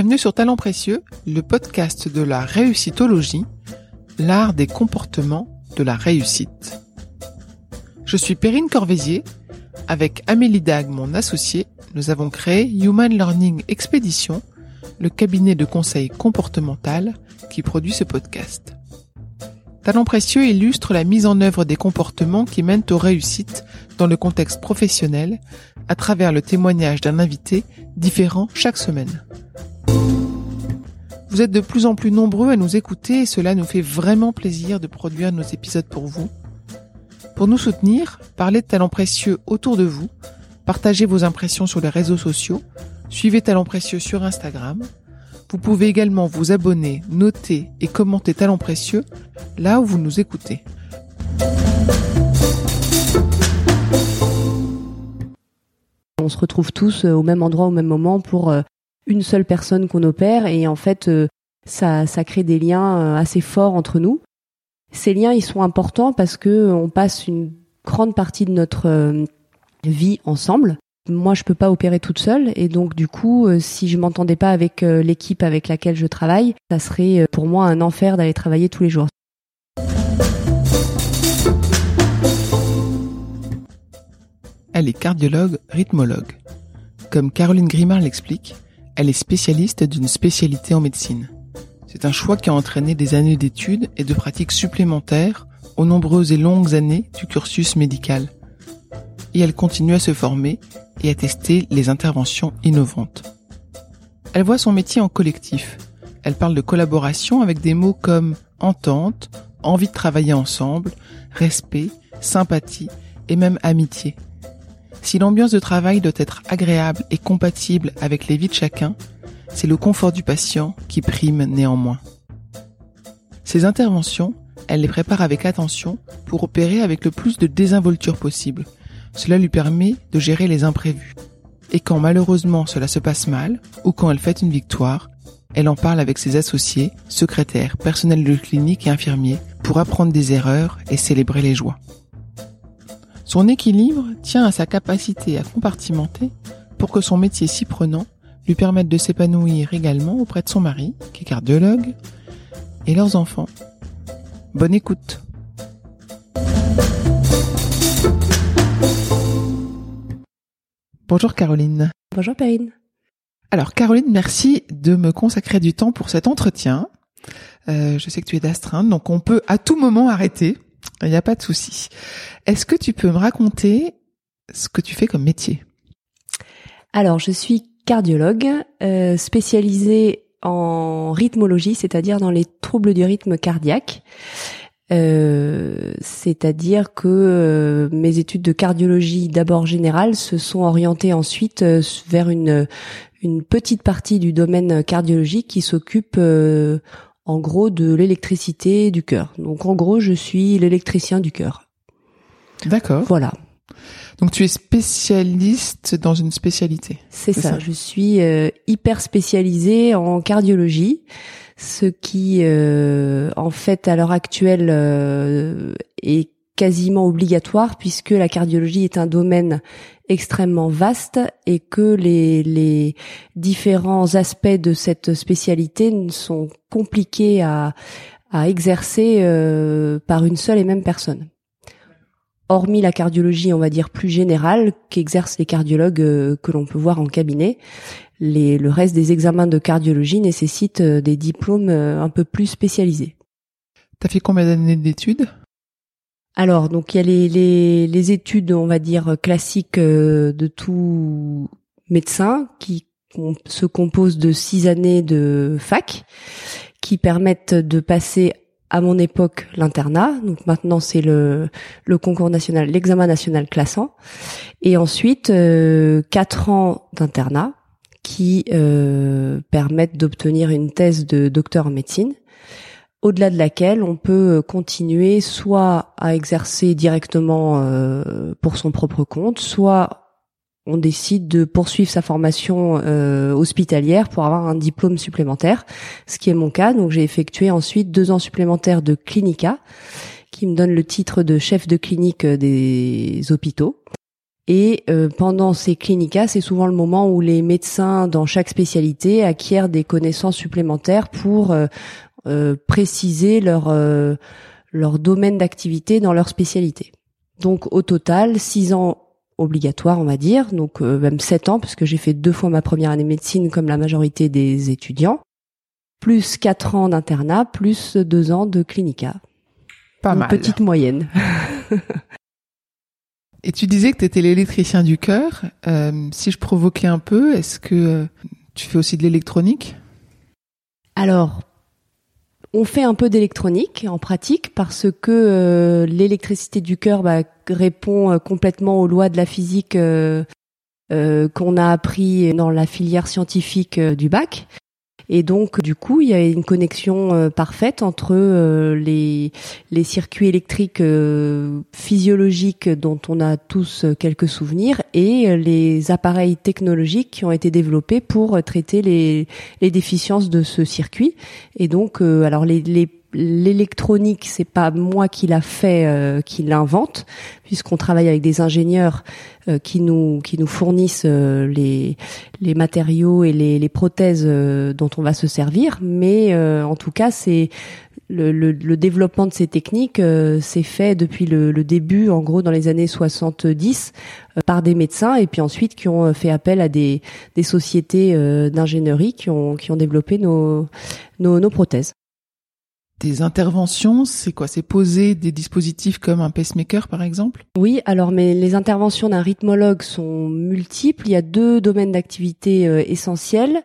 Bienvenue sur Talent Précieux, le podcast de la réussitologie, l'art des comportements de la réussite. Je suis Perrine Corvézier. Avec Amélie Dag, mon associé, nous avons créé Human Learning Expedition, le cabinet de conseil comportemental qui produit ce podcast. Talent précieux illustre la mise en œuvre des comportements qui mènent aux réussites dans le contexte professionnel à travers le témoignage d'un invité différent chaque semaine. Vous êtes de plus en plus nombreux à nous écouter et cela nous fait vraiment plaisir de produire nos épisodes pour vous. Pour nous soutenir, parlez de talents précieux autour de vous, partagez vos impressions sur les réseaux sociaux, suivez Talents précieux sur Instagram. Vous pouvez également vous abonner, noter et commenter Talents précieux là où vous nous écoutez. On se retrouve tous euh, au même endroit au même moment pour euh, une seule personne qu'on opère et en fait euh, ça, ça crée des liens assez forts entre nous. Ces liens ils sont importants parce que on passe une grande partie de notre vie ensemble. Moi je peux pas opérer toute seule et donc du coup si je m'entendais pas avec l'équipe avec laquelle je travaille, ça serait pour moi un enfer d'aller travailler tous les jours. Elle est cardiologue rythmologue. Comme Caroline Grimard l'explique, elle est spécialiste d'une spécialité en médecine. C'est un choix qui a entraîné des années d'études et de pratiques supplémentaires aux nombreuses et longues années du cursus médical. Et elle continue à se former et à tester les interventions innovantes. Elle voit son métier en collectif. Elle parle de collaboration avec des mots comme entente, envie de travailler ensemble, respect, sympathie et même amitié. Si l'ambiance de travail doit être agréable et compatible avec les vies de chacun, c'est le confort du patient qui prime néanmoins. Ces interventions, elle les prépare avec attention pour opérer avec le plus de désinvolture possible. Cela lui permet de gérer les imprévus. Et quand malheureusement cela se passe mal, ou quand elle fait une victoire, elle en parle avec ses associés, secrétaires, personnels de clinique et infirmiers pour apprendre des erreurs et célébrer les joies. Son équilibre tient à sa capacité à compartimenter pour que son métier si prenant lui permette de s'épanouir également auprès de son mari, qui est cardiologue, et leurs enfants. Bonne écoute. Bonjour Caroline. Bonjour Perrine. Alors Caroline, merci de me consacrer du temps pour cet entretien. Euh, je sais que tu es d'astreinte, donc on peut à tout moment arrêter il n'y a pas de souci. Est-ce que tu peux me raconter ce que tu fais comme métier? Alors, je suis cardiologue euh, spécialisée en rythmologie, c'est-à-dire dans les troubles du rythme cardiaque. Euh, c'est-à-dire que euh, mes études de cardiologie d'abord générale se sont orientées ensuite vers une une petite partie du domaine cardiologique qui s'occupe en gros de l'électricité du cœur. Donc en gros, je suis l'électricien du cœur. D'accord. Voilà. Donc tu es spécialiste dans une spécialité. C'est ça, Je suis euh, hyper spécialisée en cardiologie, ce qui euh, en fait à l'heure actuelle euh, est quasiment obligatoire puisque la cardiologie est un domaine extrêmement vaste et que les, les différents aspects de cette spécialité sont compliqués à, à exercer euh, par une seule et même personne. Hormis la cardiologie, on va dire plus générale, qu'exercent les cardiologues euh, que l'on peut voir en cabinet, les, le reste des examens de cardiologie nécessitent euh, des diplômes un peu plus spécialisés. T'as fait combien d'années d'études? Alors, donc il y a les, les, les, études, on va dire, classiques euh, de tout médecin qui se composent de six années de fac qui permettent de passer à mon époque l'internat. Donc maintenant c'est le, le concours national, l'examen national classant. Et ensuite euh, quatre ans d'internat qui euh, permettent d'obtenir une thèse de docteur en médecine au-delà de laquelle on peut euh, continuer soit à exercer directement euh, pour son propre compte, soit on décide de poursuivre sa formation euh, hospitalière pour avoir un diplôme supplémentaire, ce qui est mon cas. Donc j'ai effectué ensuite deux ans supplémentaires de clinica, qui me donne le titre de chef de clinique des hôpitaux. Et pendant ces clinicas, c'est souvent le moment où les médecins dans chaque spécialité acquièrent des connaissances supplémentaires pour préciser leur leur domaine d'activité dans leur spécialité. Donc au total, six ans obligatoires, on va dire, donc euh, même sept ans, parce que j'ai fait deux fois ma première année de médecine comme la majorité des étudiants, plus quatre ans d'internat, plus deux ans de clinica. Pas Une mal. petite moyenne. Et tu disais que tu étais l'électricien du cœur. Euh, si je provoquais un peu, est-ce que euh, tu fais aussi de l'électronique? Alors, on fait un peu d'électronique en pratique parce que euh, l'électricité du cœur bah, répond euh, complètement aux lois de la physique euh, qu'on a appris dans la filière scientifique du bac. Et donc, du coup, il y a une connexion parfaite entre les, les circuits électriques physiologiques dont on a tous quelques souvenirs et les appareils technologiques qui ont été développés pour traiter les, déficiences de ce circuit. Et donc, alors l'électronique, c'est pas moi qui l'a fait, euh, qui l'invente, puisqu'on travaille avec des ingénieurs euh, qui nous qui nous fournissent euh, les les matériaux et les, les prothèses dont on va se servir. Mais en tout cas, c'est le, le, le, développement de ces techniques s'est fait depuis le, le, début, en gros dans les années 70, par des médecins et puis ensuite qui ont fait appel à des, des sociétés d'ingénierie qui ont, qui ont développé nos, nos, nos prothèses. Tes interventions, c'est quoi? C'est poser des dispositifs comme un pacemaker, par exemple? Oui, alors mais les interventions d'un rythmologue sont multiples. Il y a deux domaines d'activité euh, essentiels.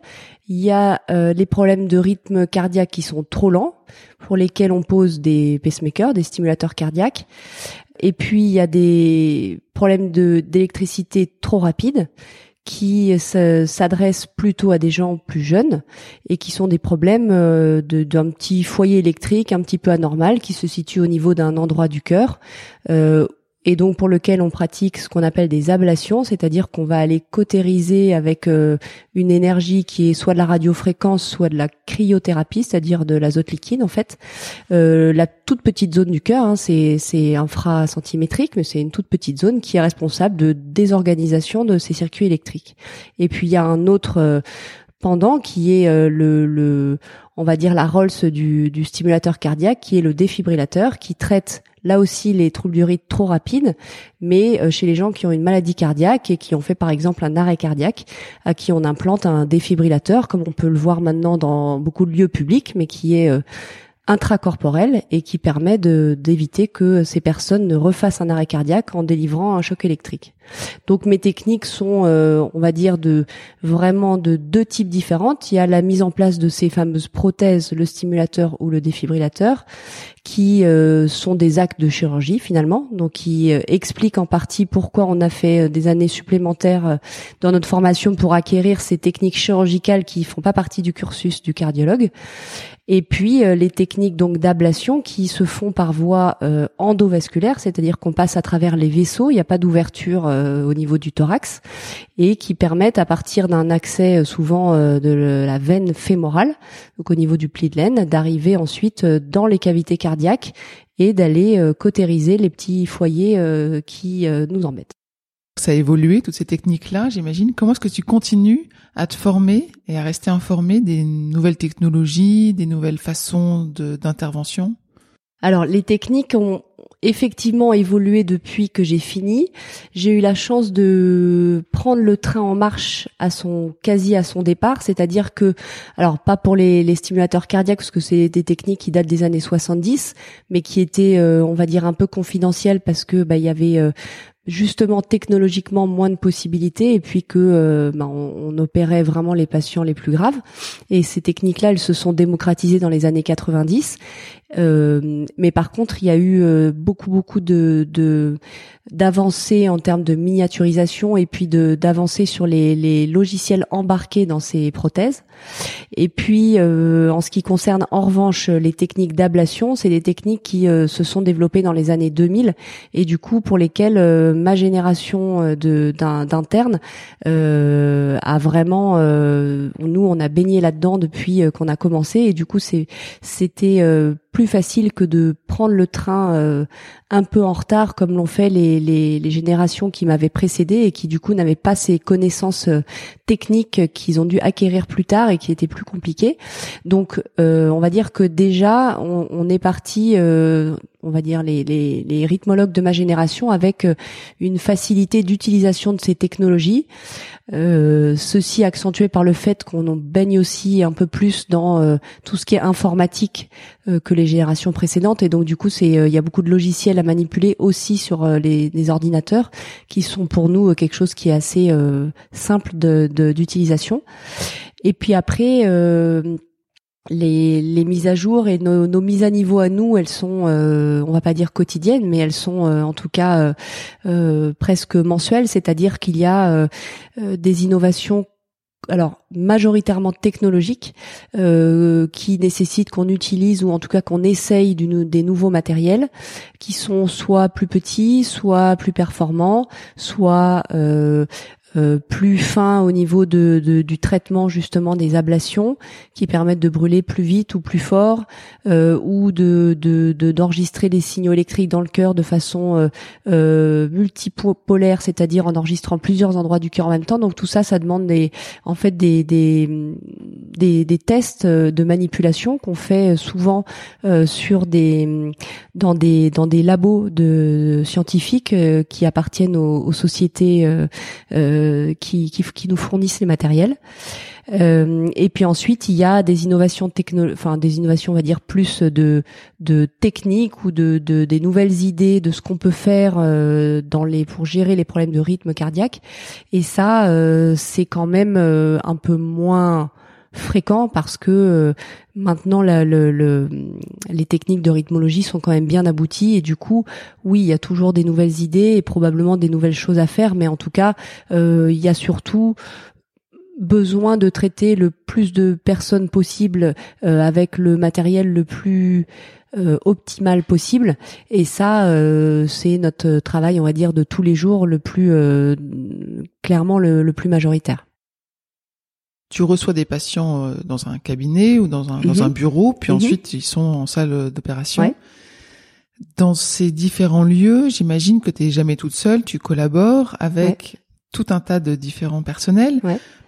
Il y a euh, les problèmes de rythme cardiaque qui sont trop lents, pour lesquels on pose des pacemakers, des stimulateurs cardiaques. Et puis il y a des problèmes d'électricité trop rapide qui s'adressent plutôt à des gens plus jeunes et qui sont des problèmes euh, d'un petit foyer électrique un petit peu anormal qui se situe au niveau d'un endroit du cœur euh, et donc pour lequel on pratique ce qu'on appelle des ablations, c'est-à-dire qu'on va aller cautériser avec euh, une énergie qui est soit de la radiofréquence, soit de la cryothérapie, c'est-à-dire de l'azote liquide en fait. Euh, la toute petite zone du cœur, hein, c'est c'est infracentimétrique, mais c'est une toute petite zone qui est responsable de désorganisation de ces circuits électriques. Et puis il y a un autre euh, pendant qui est le, on va dire la Rolls du, du stimulateur cardiaque, qui est le défibrillateur, qui traite là aussi les troubles du trop rapides, mais euh, chez les gens qui ont une maladie cardiaque et qui ont fait par exemple un arrêt cardiaque, à qui on implante un défibrillateur, comme on peut le voir maintenant dans beaucoup de lieux publics, mais qui est euh, intracorporel et qui permet d'éviter que ces personnes ne refassent un arrêt cardiaque en délivrant un choc électrique. Donc mes techniques sont, euh, on va dire, de vraiment de deux types différentes. Il y a la mise en place de ces fameuses prothèses, le stimulateur ou le défibrillateur, qui euh, sont des actes de chirurgie finalement, donc qui euh, expliquent en partie pourquoi on a fait des années supplémentaires dans notre formation pour acquérir ces techniques chirurgicales qui font pas partie du cursus du cardiologue. Et puis les techniques donc d'ablation qui se font par voie endovasculaire, c'est-à-dire qu'on passe à travers les vaisseaux, il n'y a pas d'ouverture euh, au niveau du thorax et qui permettent à partir d'un accès euh, souvent euh, de la veine fémorale, donc au niveau du pli de laine, d'arriver ensuite dans les cavités cardiaques et d'aller cautériser les petits foyers qui nous embêtent. Ça a évolué, toutes ces techniques-là, j'imagine. Comment est-ce que tu continues à te former et à rester informé des nouvelles technologies, des nouvelles façons d'intervention? Alors les techniques ont effectivement évolué depuis que j'ai fini. J'ai eu la chance de prendre le train en marche à son quasi à son départ, c'est-à-dire que alors pas pour les, stimulateurs cardiaques parce que c'est des techniques qui datent des années 70, mais qui étaient euh, on va dire un peu confidentielles parce que bah il y avait euh, justement technologiquement moins de possibilités et puis que euh, on, on, opérait vraiment les patients les plus graves. Et ces techniques là elles se sont démocratisées dans les années 90 euh, mais par contre, il y a eu euh, beaucoup beaucoup de d'avancées en termes de miniaturisation et puis de d'avancées sur les, les logiciels embarqués dans ces prothèses. Et puis, euh, en ce qui concerne en revanche les techniques d'ablation, c'est des techniques qui se sont développées dans les années 2000 et du coup pour lesquelles ma génération de d'internes a vraiment, nous on a baigné là-dedans depuis qu'on a commencé et du coup c'est c'était plus facile que de prendre le train euh, un peu en retard comme l'ont fait les, les, générations qui m'avaient précédé et qui du coup n'avaient pas ces connaissances euh, techniques qu'ils ont dû acquérir plus tard et qui étaient plus compliquées. Donc euh, on va dire que déjà on est parti on va dire les, rythmologues de ma génération avec une facilité d'utilisation de ces technologies. Euh, ceci accentué par le fait qu'on baigne aussi un peu plus dans euh, tout ce qui est informatique euh, que les générations précédentes et donc du coup c'est il y a beaucoup de logiciels à manipuler aussi sur les, ordinateurs qui sont pour nous quelque chose qui est assez simple d'utilisation et puis après les, les, mises à jour et nos, nos, mises à niveau à nous, elles sont, euh, on va pas dire quotidiennes, mais elles sont euh, en tout cas euh, euh, presque mensuelles. C'est-à-dire qu'il y a des innovations, alors majoritairement technologiques, qui nécessitent qu'on utilise ou en tout cas qu'on essaye des nouveaux matériels, qui sont soit plus petits, soit plus performants, soit plus fin au niveau de, de, du traitement justement des ablations qui permettent de brûler plus vite ou plus fort euh, ou de d'enregistrer des signaux électriques dans le cœur de façon euh, euh, multipolaire, c'est-à-dire en enregistrant plusieurs endroits du cœur en même temps. Donc tout ça, ça demande des en fait des des, des, des tests de manipulation qu'on fait souvent sur des dans des dans des labos de scientifiques qui appartiennent aux, aux sociétés euh, qui, nous fournissent les matériels. Euh, et puis ensuite, il y a des innovations techno, enfin des innovations, on va dire plus de de techniques ou de, de des nouvelles idées de ce qu'on peut faire euh, dans les pour gérer les problèmes de rythme cardiaque. Et ça, euh, c'est quand même un peu moins fréquent parce que euh, maintenant les techniques de rythmologie sont quand même bien abouties et du coup oui il y a toujours des nouvelles idées et probablement des nouvelles choses à faire mais en tout cas euh, il y a surtout besoin de traiter le plus de personnes possible euh, avec le matériel le plus optimal possible. Et ça c'est notre travail on va dire de tous les jours le plus clairement le plus majoritaire tu reçois des patients euh, dans un cabinet ou dans un, dans un mhm. bureau, puis mhm. ensuite ils sont en salle d'opération. Dans ces différents lieux, j'imagine que tu n'es jamais toute seule, tu collabores avec tout un tas de différents personnels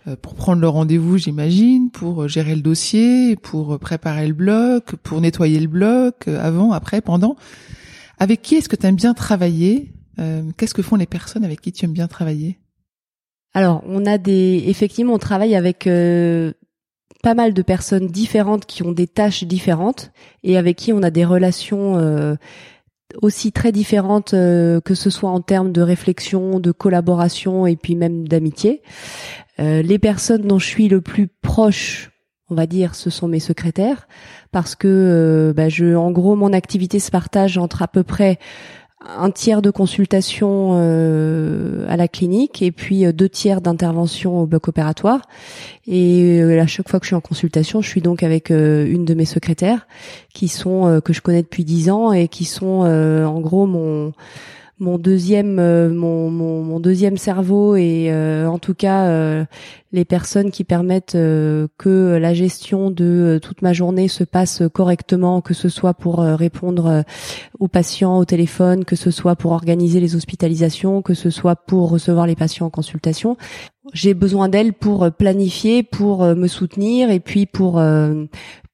euh, pour prendre le rendez-vous, j'imagine, pour euh, gérer le dossier, pour préparer le bloc, pour nettoyer le bloc, avant, après, pendant. Avec qui est-ce que tu aimes bien travailler? Qu'est-ce que font les personnes avec qui tu aimes bien travailler? Alors, on a des, effectivement, on travaille avec euh, pas mal de personnes différentes qui ont des tâches différentes et avec qui on a des relations euh, aussi très différentes euh, que ce soit en termes de réflexion, de collaboration et puis même d'amitié. les personnes dont je suis le plus proche, on va dire, ce sont mes secrétaires parce que, bah, je, en gros, mon activité se partage entre à peu près un tiers de consultation euh, à la clinique et puis euh, deux tiers d'intervention au bloc opératoire. Et euh, à chaque fois que je suis en consultation, je suis donc avec une de mes secrétaires qui sont que je connais depuis dix ans et qui sont en gros mon mon deuxième euh, mon, mon, mon, deuxième cerveau et euh, en tout cas euh, les personnes qui permettent que la gestion de toute ma journée se passe correctement que ce soit pour répondre aux patients au téléphone que ce soit pour organiser les hospitalisations que ce soit pour recevoir les patients en consultation j'ai besoin d'elles pour planifier pour me soutenir et puis pour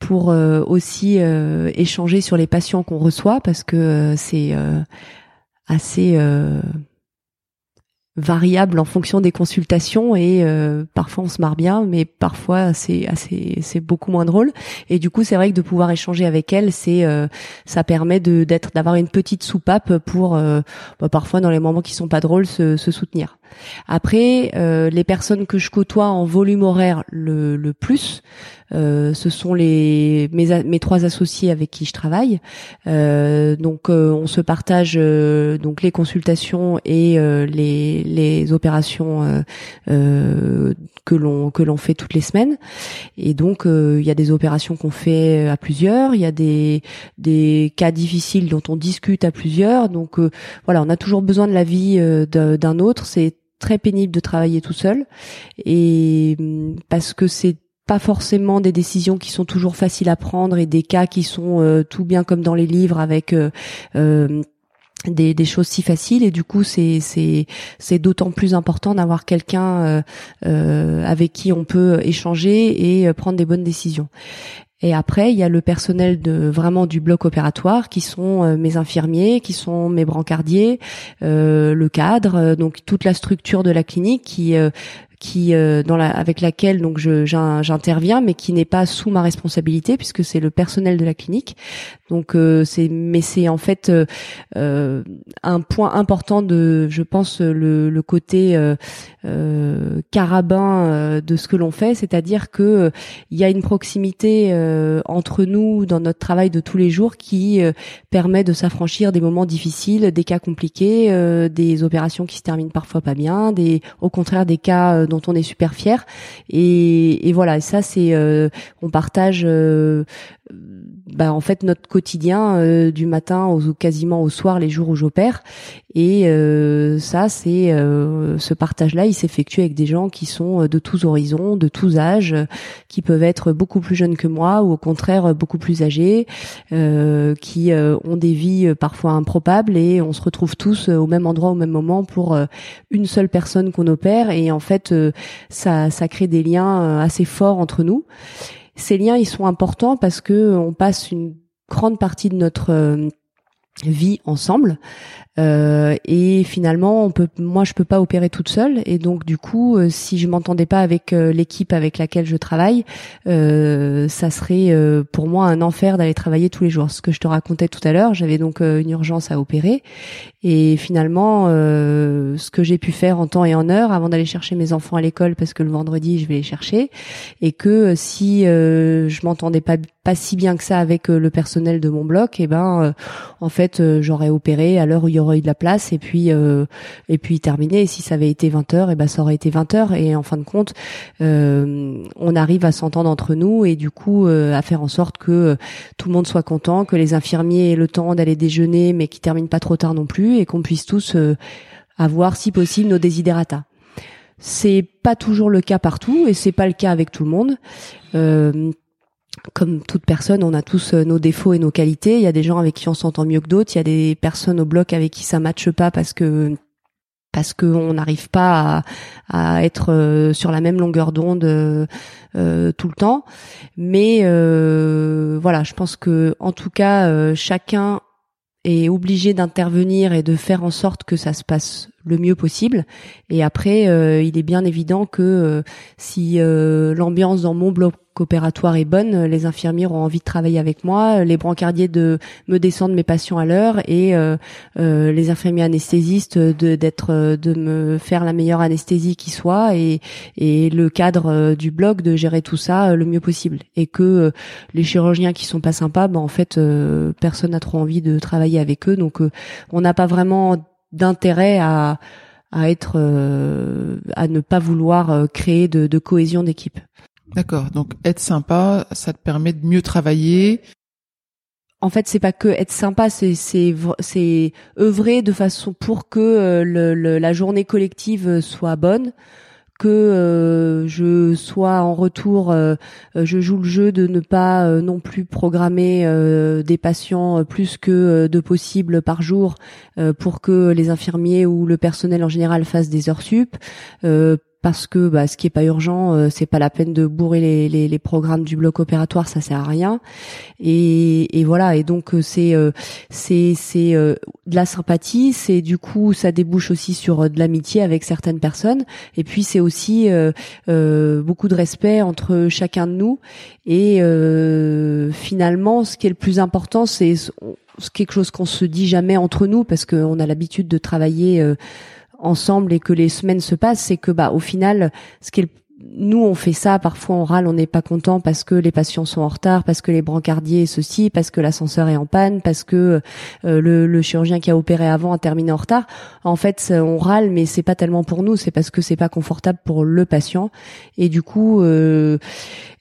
pour aussi échanger sur les patients qu'on reçoit parce que c'est assez euh, variable en fonction des consultations et euh, parfois on se marre bien mais parfois c'est assez c'est beaucoup moins drôle. Et du coup c'est vrai que de pouvoir échanger avec elle c'est euh, ça permet de d'être d'avoir une petite soupape pour euh, bah, parfois dans les moments qui sont pas drôles se, se soutenir. Après les personnes que je côtoie en volume horaire le, le plus euh, ce sont les mes, mes trois associés avec qui je travaille. Euh, donc euh, on se partage donc les consultations et les, les opérations que l'on que l'on fait toutes les semaines. Et donc il y a des opérations qu'on fait à plusieurs, il y a des des cas difficiles dont on discute à plusieurs. Donc voilà, on a toujours besoin de l'avis d'un autre. C'est très pénible de travailler tout seul et parce que c'est pas forcément des décisions qui sont toujours faciles à prendre et des cas qui sont tout bien comme dans les livres avec des, des, choses si faciles et du coup c'est c'est c'est d'autant plus important d'avoir quelqu'un euh, euh, avec qui on peut échanger et euh, prendre des bonnes décisions. Et après, il y a le personnel de vraiment du bloc opératoire qui sont mes infirmiers, qui sont mes brancardiers, le cadre, donc toute la structure de la clinique qui qui euh, dans la, avec laquelle donc j'interviens mais qui n'est pas sous ma responsabilité puisque c'est le personnel de la clinique. Donc euh, c'est mais c'est en fait euh, un point important de je pense le, le côté carabin de ce que l'on fait. C'est-à-dire que il y a une proximité entre nous dans notre travail de tous les jours qui permet de s'affranchir des moments difficiles des cas compliqués des opérations qui se terminent parfois pas bien des au contraire des cas dont on est super fier. Et, voilà, ça c'est, euh, on partage euh, bah, en fait notre quotidien euh, du matin au quasiment au soir les jours où j'opère. Et euh, ça c'est euh, ce partage là il s'effectue avec des gens qui sont de tous horizons de tous âges qui peuvent être beaucoup plus jeunes que moi ou au contraire beaucoup plus âgés qui ont des vies parfois improbables et on se retrouve tous au même endroit au même moment pour une seule personne qu'on opère. Et en fait ça ça crée des liens assez forts entre nous ces liens, ils sont importants parce que on passe une grande partie de notre euh, vie ensemble. Euh, et finalement on peut moi je peux pas opérer toute seule. Et donc du coup euh, si je m'entendais pas avec euh, l'équipe avec laquelle je travaille ça serait pour moi un enfer d'aller travailler tous les jours. Ce que je te racontais tout à l'heure j'avais donc une urgence à opérer et finalement ce que j'ai pu faire en temps et en heure avant d'aller chercher mes enfants à l'école parce que le vendredi je vais les chercher et que si je m'entendais pas pas si bien que ça avec le personnel de mon bloc et eh ben en fait j'aurais opéré à l'heure où il y aurait eu de la place et puis euh, et puis terminé. Et si ça avait été 20 heures, et ben ça aurait été 20 heures. Et en fin de compte, euh, on arrive à s'entendre entre nous et du coup euh, à faire en sorte que tout le monde soit content, que les infirmiers aient le temps d'aller déjeuner, mais qui terminent pas trop tard non plus, et qu'on puisse tous avoir, si possible, nos desiderata. C'est pas toujours le cas partout et c'est pas le cas avec tout le monde. Euh, comme toute personne, on a tous euh, nos défauts et nos qualités. Il y a des gens avec qui on s'entend mieux que d'autres. Il y a des personnes au bloc avec qui ça matche pas parce que parce qu'on n'arrive pas à, à, être euh, sur la même longueur d'onde euh, tout le temps. Mais voilà, je pense que en tout cas, chacun est obligé d'intervenir et de faire en sorte que ça se passe le mieux possible. Et après, il est bien évident que si l'ambiance dans mon bloc coopératoire est bonne, les infirmiers ont envie de travailler avec moi, les brancardiers de me descendre mes patients à l'heure et euh, euh, les infirmiers anesthésistes de d'être de me faire la meilleure anesthésie qui soit et et le cadre du bloc de gérer tout ça le mieux possible et que les chirurgiens qui sont pas sympas, ben en fait personne n'a trop envie de travailler avec eux donc on n'a pas vraiment d'intérêt à à être à ne pas vouloir créer de cohésion d'équipe. D'accord. Donc être sympa, ça te permet de mieux travailler. En fait, c'est pas que être sympa, c'est c'est c'est œuvrer de façon pour que euh, la journée collective soit bonne, que euh, je sois en retour, euh, je joue le jeu de ne pas non plus programmer des patients plus que de possible par jour pour que les infirmiers ou le personnel en général fassent des heures sup parce que bah, ce qui est pas urgent, euh, c'est pas la peine de bourrer les, les, les, programmes du bloc opératoire, ça sert à rien. Et, et voilà. Et donc euh, c'est euh, c'est c'est de la sympathie, c'est du coup ça débouche aussi sur de l'amitié avec certaines personnes. Et puis c'est aussi beaucoup de respect entre chacun de nous. Et finalement, ce qui est le plus important, c'est quelque chose qu'on se dit jamais entre nous parce qu'on a l'habitude de travailler ensemble et que les semaines se passent, c'est que bah au final, ce qui nous on fait ça, parfois on râle, on n'est pas content parce que les patients sont en retard, parce que les brancardiers ceci, parce que l'ascenseur est en panne, parce que euh, le, chirurgien qui a opéré avant a terminé en retard. En fait, on râle, mais c'est pas tellement pour nous, c'est parce que c'est pas confortable pour le patient. Et du coup, euh,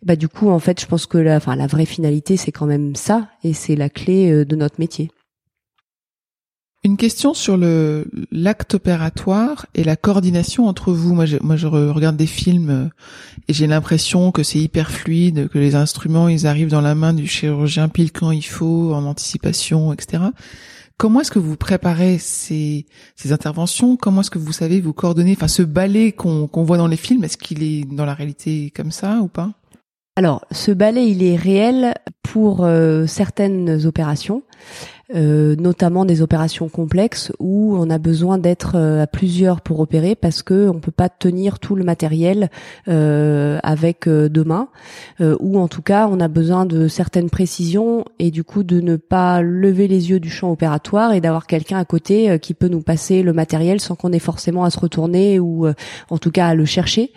bah du coup, en fait, je pense que la, enfin la vraie finalité, c'est quand même ça, et c'est la clé euh, de notre métier. Une question sur le l'acte opératoire et la coordination entre vous. Moi, je, moi, je regarde des films euh, et j'ai l'impression que c'est hyper fluide, que les instruments ils arrivent dans la main du chirurgien pile quand il faut, en anticipation, etc. Comment est-ce que vous préparez ces, ces interventions? Comment est-ce que vous savez vous coordonner? Enfin, ce ballet qu'on qu'on voit dans les films, est-ce qu'il est dans la réalité comme ça ou pas? Alors, ce balai, il est réel pour euh, certaines opérations. Euh, notamment des opérations complexes où on a besoin d'être euh, à plusieurs pour opérer parce que on peut pas tenir tout le matériel euh, avec deux mains ou en tout cas on a besoin de certaines précisions et du coup de ne pas lever les yeux du champ opératoire et d'avoir quelqu'un à côté qui peut nous passer le matériel sans qu'on ait forcément à se retourner ou en tout cas à le chercher.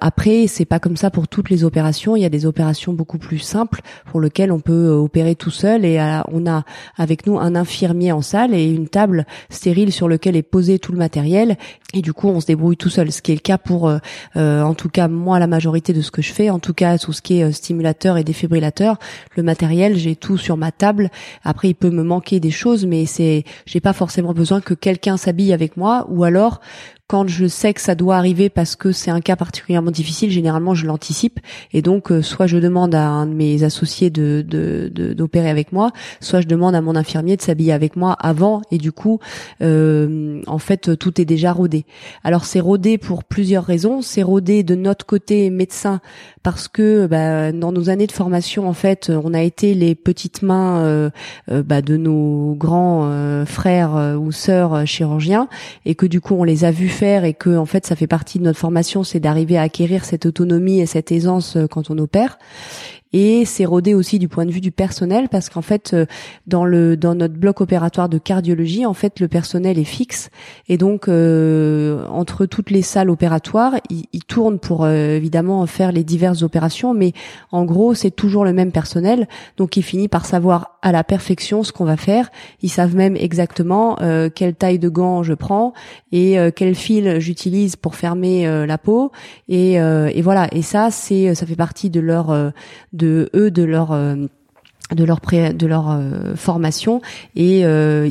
après c'est pas comme ça pour toutes les opérations, il y a des opérations beaucoup plus simples pour lesquelles on peut opérer tout seul et on a avec nous un infirmier en salle et une table stérile sur lequel est posé tout le matériel. Et du coup, on se débrouille tout seul, ce qui est le cas pour, euh, euh, en tout cas, moi, la majorité de ce que je fais, en tout cas, tout ce qui est euh, stimulateur et défibrillateur, le matériel, j'ai tout sur ma table. Après, il peut me manquer des choses, mais c'est, j'ai pas forcément besoin que quelqu'un s'habille avec moi, ou alors quand je sais que ça doit arriver parce que c'est un cas particulièrement difficile, généralement je l'anticipe. Et donc euh, soit je demande à un de mes associés de d'opérer avec moi, soit je demande à mon infirmier de s'habiller avec moi avant. Et du coup euh, en fait tout est déjà rodé. Alors c'est rodé pour plusieurs raisons, c'est rodé de notre côté médecin parce que bah, dans nos années de formation en fait on a été les petites mains euh, bah, de nos grands frères ou sœurs chirurgiens. Et que du coup on les a vus et que en fait ça fait partie de notre formation, c'est d'arriver à acquérir cette autonomie et cette aisance euh, quand on opère et c'est rodé aussi du point de vue du personnel parce qu'en fait euh, dans le dans notre bloc opératoire de cardiologie en fait le personnel est fixe. Et donc euh, entre toutes les salles opératoires ils, tournent pour euh, évidemment faire les diverses opérations mais en gros c'est toujours le même personnel. Donc il finit par savoir à la perfection ce qu'on va faire. Ils savent même exactement quelle taille de gants je prends et quel fil j'utilise pour fermer la peau. Et, et voilà. Et ça c'est ça fait partie de leur de de eux de leur euh, de leur de leur euh, formation et euh,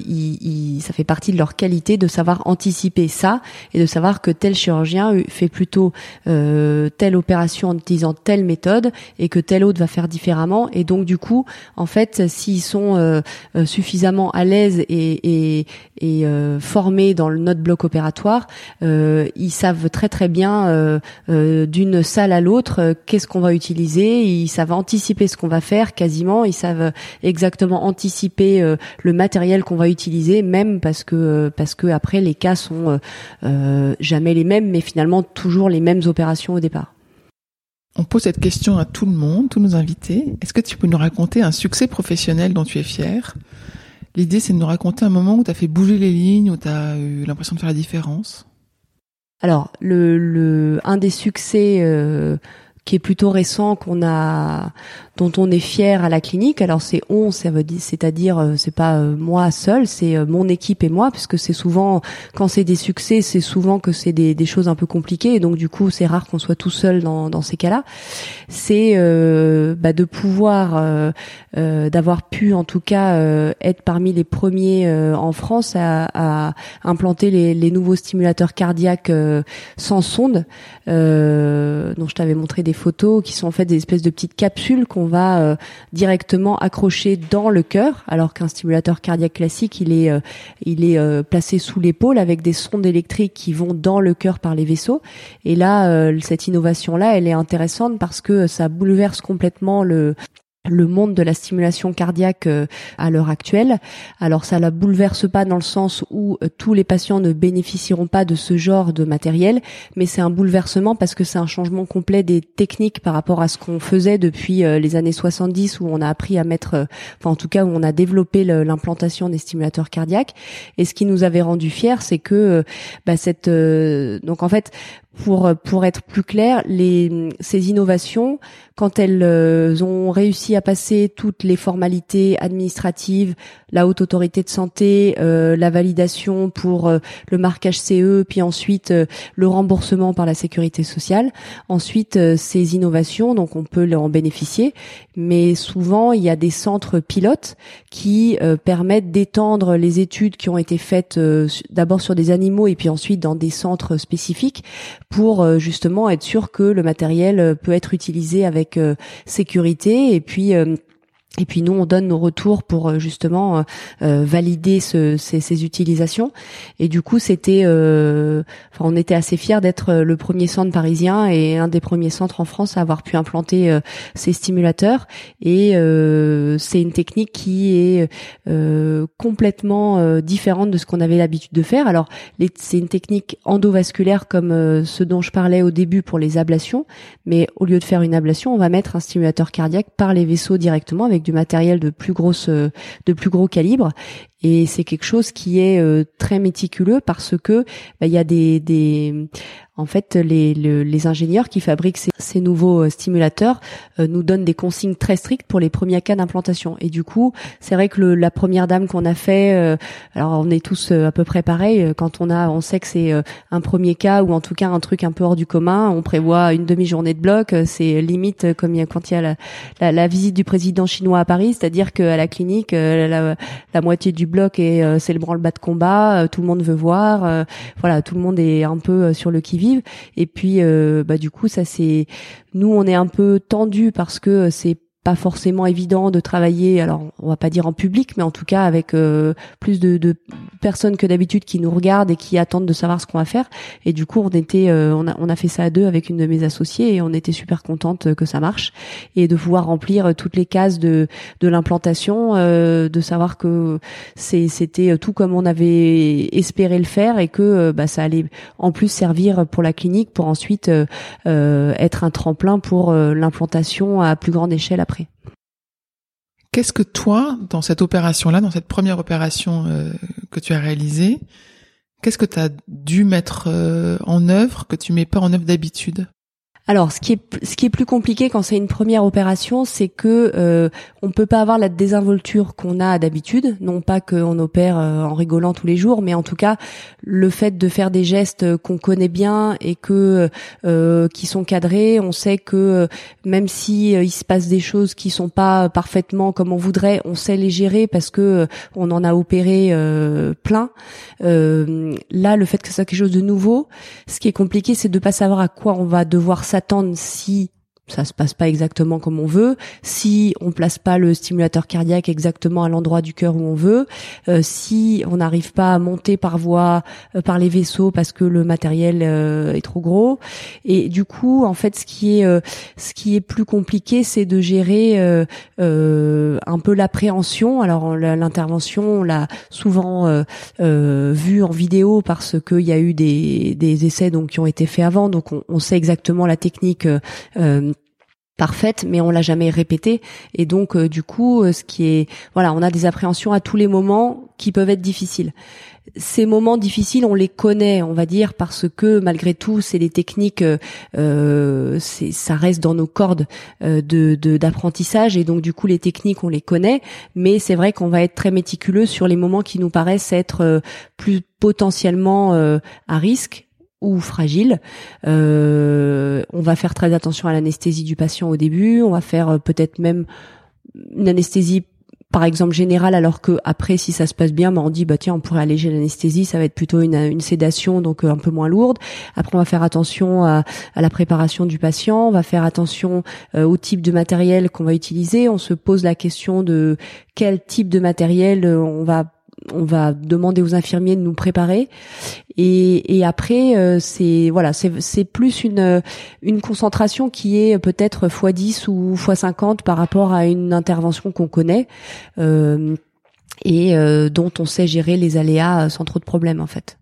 ça fait partie de leur qualité de savoir anticiper ça et de savoir que tel chirurgien fait plutôt euh, telle opération en utilisant telle méthode et que tel autre va faire différemment. Et donc du coup en fait s'ils sont euh, suffisamment à l'aise et, et, et formés dans le notre bloc opératoire ils savent très très bien d'une salle à l'autre qu'est-ce qu'on va utiliser. Ils savent anticiper ce qu'on va faire quasiment. Ils savent exactement anticiper euh, le matériel qu'on va utiliser, même parce que euh, parce que après les cas sont euh, jamais les mêmes, mais finalement toujours les mêmes opérations au départ. On pose cette question à tout le monde, tous nos invités. Est-ce que tu peux nous raconter un succès professionnel dont tu es fier L'idée, c'est de nous raconter un moment où tu as fait bouger les lignes, où tu as eu l'impression de faire la différence? Alors, le, le un des succès qui est plutôt récent qu'on a dont on est fier à la clinique. Alors c'est on, ça veut dire, c'est-à-dire euh, c'est pas euh, moi seul, c'est euh, mon équipe et moi, puisque c'est souvent quand c'est des succès, c'est souvent que c'est des, choses un peu compliquées, et donc du coup c'est rare qu'on soit tout seul dans, dans ces cas-là. C'est euh, bah, de pouvoir, euh, d'avoir pu en tout cas être parmi les premiers en France à, à implanter les, les, nouveaux stimulateurs cardiaques sans sonde, dont je t'avais montré des photos, qui sont en fait des espèces de petites capsules qu'on on va euh, directement accrocher dans le cœur, alors qu'un stimulateur cardiaque classique, il est, euh, il est euh, placé sous l'épaule avec des sondes électriques qui vont dans le cœur par les vaisseaux. Et là, cette innovation-là, elle est intéressante parce que ça bouleverse complètement le le monde de la stimulation cardiaque euh, à l'heure actuelle. Alors ça la bouleverse pas dans le sens où euh, tous les patients ne bénéficieront pas de ce genre de matériel, mais c'est un bouleversement parce que c'est un changement complet des techniques par rapport à ce qu'on faisait depuis euh, les années 70 où on a appris à mettre, enfin en tout cas où on a développé l'implantation des stimulateurs cardiaques. Et ce qui nous avait rendu fiers, c'est que bah, cette, donc en fait pour pour être plus clair, les ces innovations, quand elles euh, ont réussi à passer toutes les formalités administratives, la haute autorité de santé, euh, la validation pour euh, le marquage CE, puis ensuite le remboursement par la sécurité sociale. Ensuite, ces innovations, donc on peut en bénéficier, mais souvent il y a des centres pilotes qui permettent d'étendre les études qui ont été faites d'abord sur des animaux et puis ensuite dans des centres spécifiques pour justement être sûr que le matériel peut être utilisé avec euh, sécurité. Et puis euh, et puis nous, on donne nos retours pour euh, justement euh, euh, valider ce, ces, ces, utilisations. Et du coup, c'était, euh, enfin, on était assez fiers d'être le premier centre parisien et un des premiers centres en France à avoir pu implanter ces stimulateurs. Et c'est une technique qui est complètement différente de ce qu'on avait l'habitude de faire. Alors, c'est une technique endovasculaire comme ce dont je parlais au début pour les ablations, mais au lieu de faire une ablation, on va mettre un stimulateur cardiaque par les vaisseaux directement avec du matériel de plus grosse, de plus gros calibre. Et c'est quelque chose qui est euh, très méticuleux parce que bah, il y a des, des en fait, les, les, ingénieurs qui fabriquent ces, ces nouveaux euh, stimulateurs euh, nous donnent des consignes très strictes pour les premiers cas d'implantation. Et du coup, c'est vrai que le, la première dame qu'on a fait, euh, alors on est tous à peu près pareil. Quand on a, on sait que c'est un premier cas ou en tout cas un truc un peu hors du commun, on prévoit une demi-journée de bloc. C'est limite comme il y a, quand il y a la, la, la, visite du président chinois à Paris, c'est-à-dire qu'à la clinique, la, la, moitié du bloc et c'est le branle-bas de combat. tout le monde veut voir. voilà, tout le monde est un peu sur le qui et puis, euh, bah du coup, ça c'est nous, on est un peu tendu parce que c'est pas forcément évident de travailler, alors on va pas dire en public, mais en tout cas avec euh, plus de, personnes que d'habitude qui nous regardent et qui attendent de savoir ce qu'on va faire. Et du coup, on était, euh, on, a, on a fait ça à deux avec une de mes associées et on était super contente que ça marche et de pouvoir remplir toutes les cases de, de l'implantation, euh, de savoir que c'est, c'était tout comme on avait espéré le faire et que bah, ça allait en plus servir pour la clinique pour ensuite être un tremplin pour l'implantation à plus grande échelle après. Qu'est-ce que toi, dans cette opération-là, dans cette première opération euh, que tu as réalisée, qu'est-ce que tu as dû mettre euh, en œuvre que tu mets pas en œuvre d'habitude? Alors, ce qui est plus compliqué quand c'est une première opération, c'est que euh, on peut pas avoir la désinvolture qu'on a d'habitude. Non pas qu'on opère euh, en rigolant tous les jours, mais en tout cas le fait de faire des gestes qu'on connaît bien et que euh, qui sont cadrés, on sait que euh, même si il se passe des choses qui sont pas parfaitement comme on voudrait, on sait les gérer parce que on en a opéré plein. là, le fait que c'est quelque chose de nouveau, ce qui est compliqué, c'est de pas savoir à quoi on va devoir s'attendre si ça se passe pas exactement comme on veut, si on place pas le stimulateur cardiaque exactement à l'endroit du cœur où on veut, euh, si on n'arrive pas à monter par voie euh, par les vaisseaux parce que le matériel euh, est trop gros. Et du coup en fait ce qui est ce qui est plus compliqué c'est de gérer un peu l'appréhension. Alors l'intervention on l'a souvent vu en vidéo parce qu'il y a eu des, des essais donc qui ont été faits avant. Donc on, on sait exactement la technique parfaite mais on l'a jamais répété et donc euh, du coup euh, ce qui est voilà on a des appréhensions à tous les moments qui peuvent être difficiles. Ces moments difficiles on les connaît on va dire parce que malgré tout c'est des techniques euh, c'est ça reste dans nos cordes euh, de d'apprentissage. Et donc du coup les techniques on les connaît. Mais c'est vrai qu'on va être très méticuleux sur les moments qui nous paraissent être plus potentiellement à risque ou fragile. Euh, on va faire très attention à l'anesthésie du patient au début. On va faire euh, peut-être même une anesthésie par exemple générale alors que après si ça se passe bien bah, on dit bah tiens on pourrait alléger l'anesthésie ça va être plutôt une, une sédation donc euh, un peu moins lourde après on va faire attention à, à la préparation du patient on va faire attention au type de matériel qu'on va utiliser on se pose la question de quel type de matériel on va on va demander aux infirmiers de nous préparer et, et après euh, c'est voilà c'est c'est plus une une concentration qui est peut-être x10 ou x50 par rapport à une intervention qu'on connaît euh, et euh, dont on sait gérer les aléas sans trop de problèmes en fait.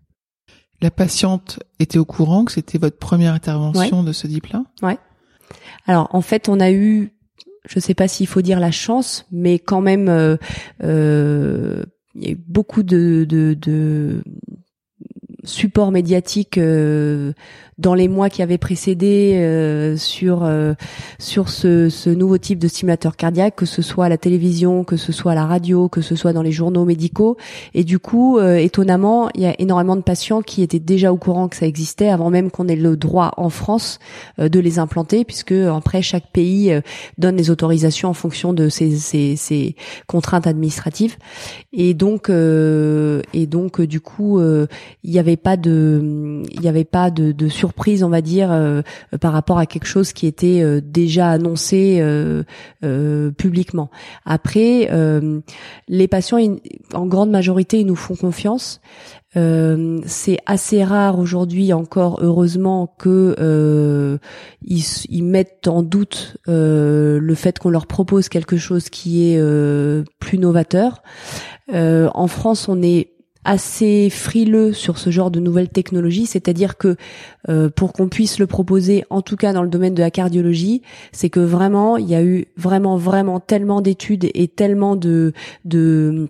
La patiente était au courant que c'était votre première intervention de ce type-là? Ouais. Alors en fait, on a eu je sais pas s'il faut dire la chance, mais quand même euh, euh, il y a beaucoup de, de, de support médiatique euh, dans les mois qui avaient précédé euh, sur euh, sur ce, ce, nouveau type de stimulateur cardiaque, que ce soit à la télévision, que ce soit à la radio, que ce soit dans les journaux médicaux. Et du coup, euh, étonnamment, il y a énormément de patients qui étaient déjà au courant que ça existait avant même qu'on ait le droit en France de les implanter, puisque après chaque pays donne les autorisations en fonction de ses, ses, ses contraintes administratives. Et donc et donc du coup, il n'y avait pas de il y avait pas de, de surprise, on va dire, euh, par rapport à quelque chose qui était euh, déjà annoncé euh, publiquement. Après, les patients, en grande majorité, ils nous font confiance. c'est assez rare aujourd'hui encore, heureusement, que ils, mettent en doute le fait qu'on leur propose quelque chose qui est plus novateur. en France, on est assez frileux sur ce genre de nouvelles technologies, c'est-à-dire que euh, pour qu'on puisse le proposer, en tout cas dans le domaine de la cardiologie, c'est que vraiment il y a eu vraiment vraiment tellement d'études et tellement de de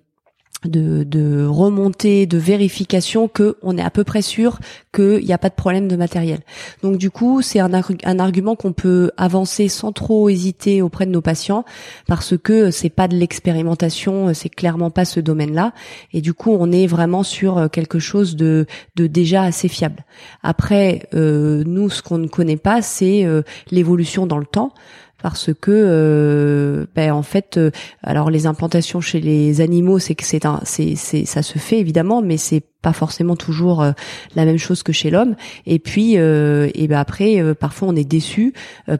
de, de remontée, de vérification que on est à peu près sûr qu'il n'y a pas de problème de matériel. Donc du coup, c'est un, argument qu'on peut avancer sans trop hésiter auprès de nos patients parce que c'est pas de l'expérimentation, c'est clairement pas ce domaine-là. Et du coup, on est vraiment sur quelque chose de, de déjà assez fiable. Après, euh, nous, ce qu'on ne connaît pas, c'est euh, l'évolution dans le temps parce que euh, ben, en fait euh, alors les implantations chez les animaux c'est que c'est un c'est c'est ça se fait évidemment mais c'est pas forcément toujours euh, la même chose que chez l'homme. Et puis et ben après parfois on est déçu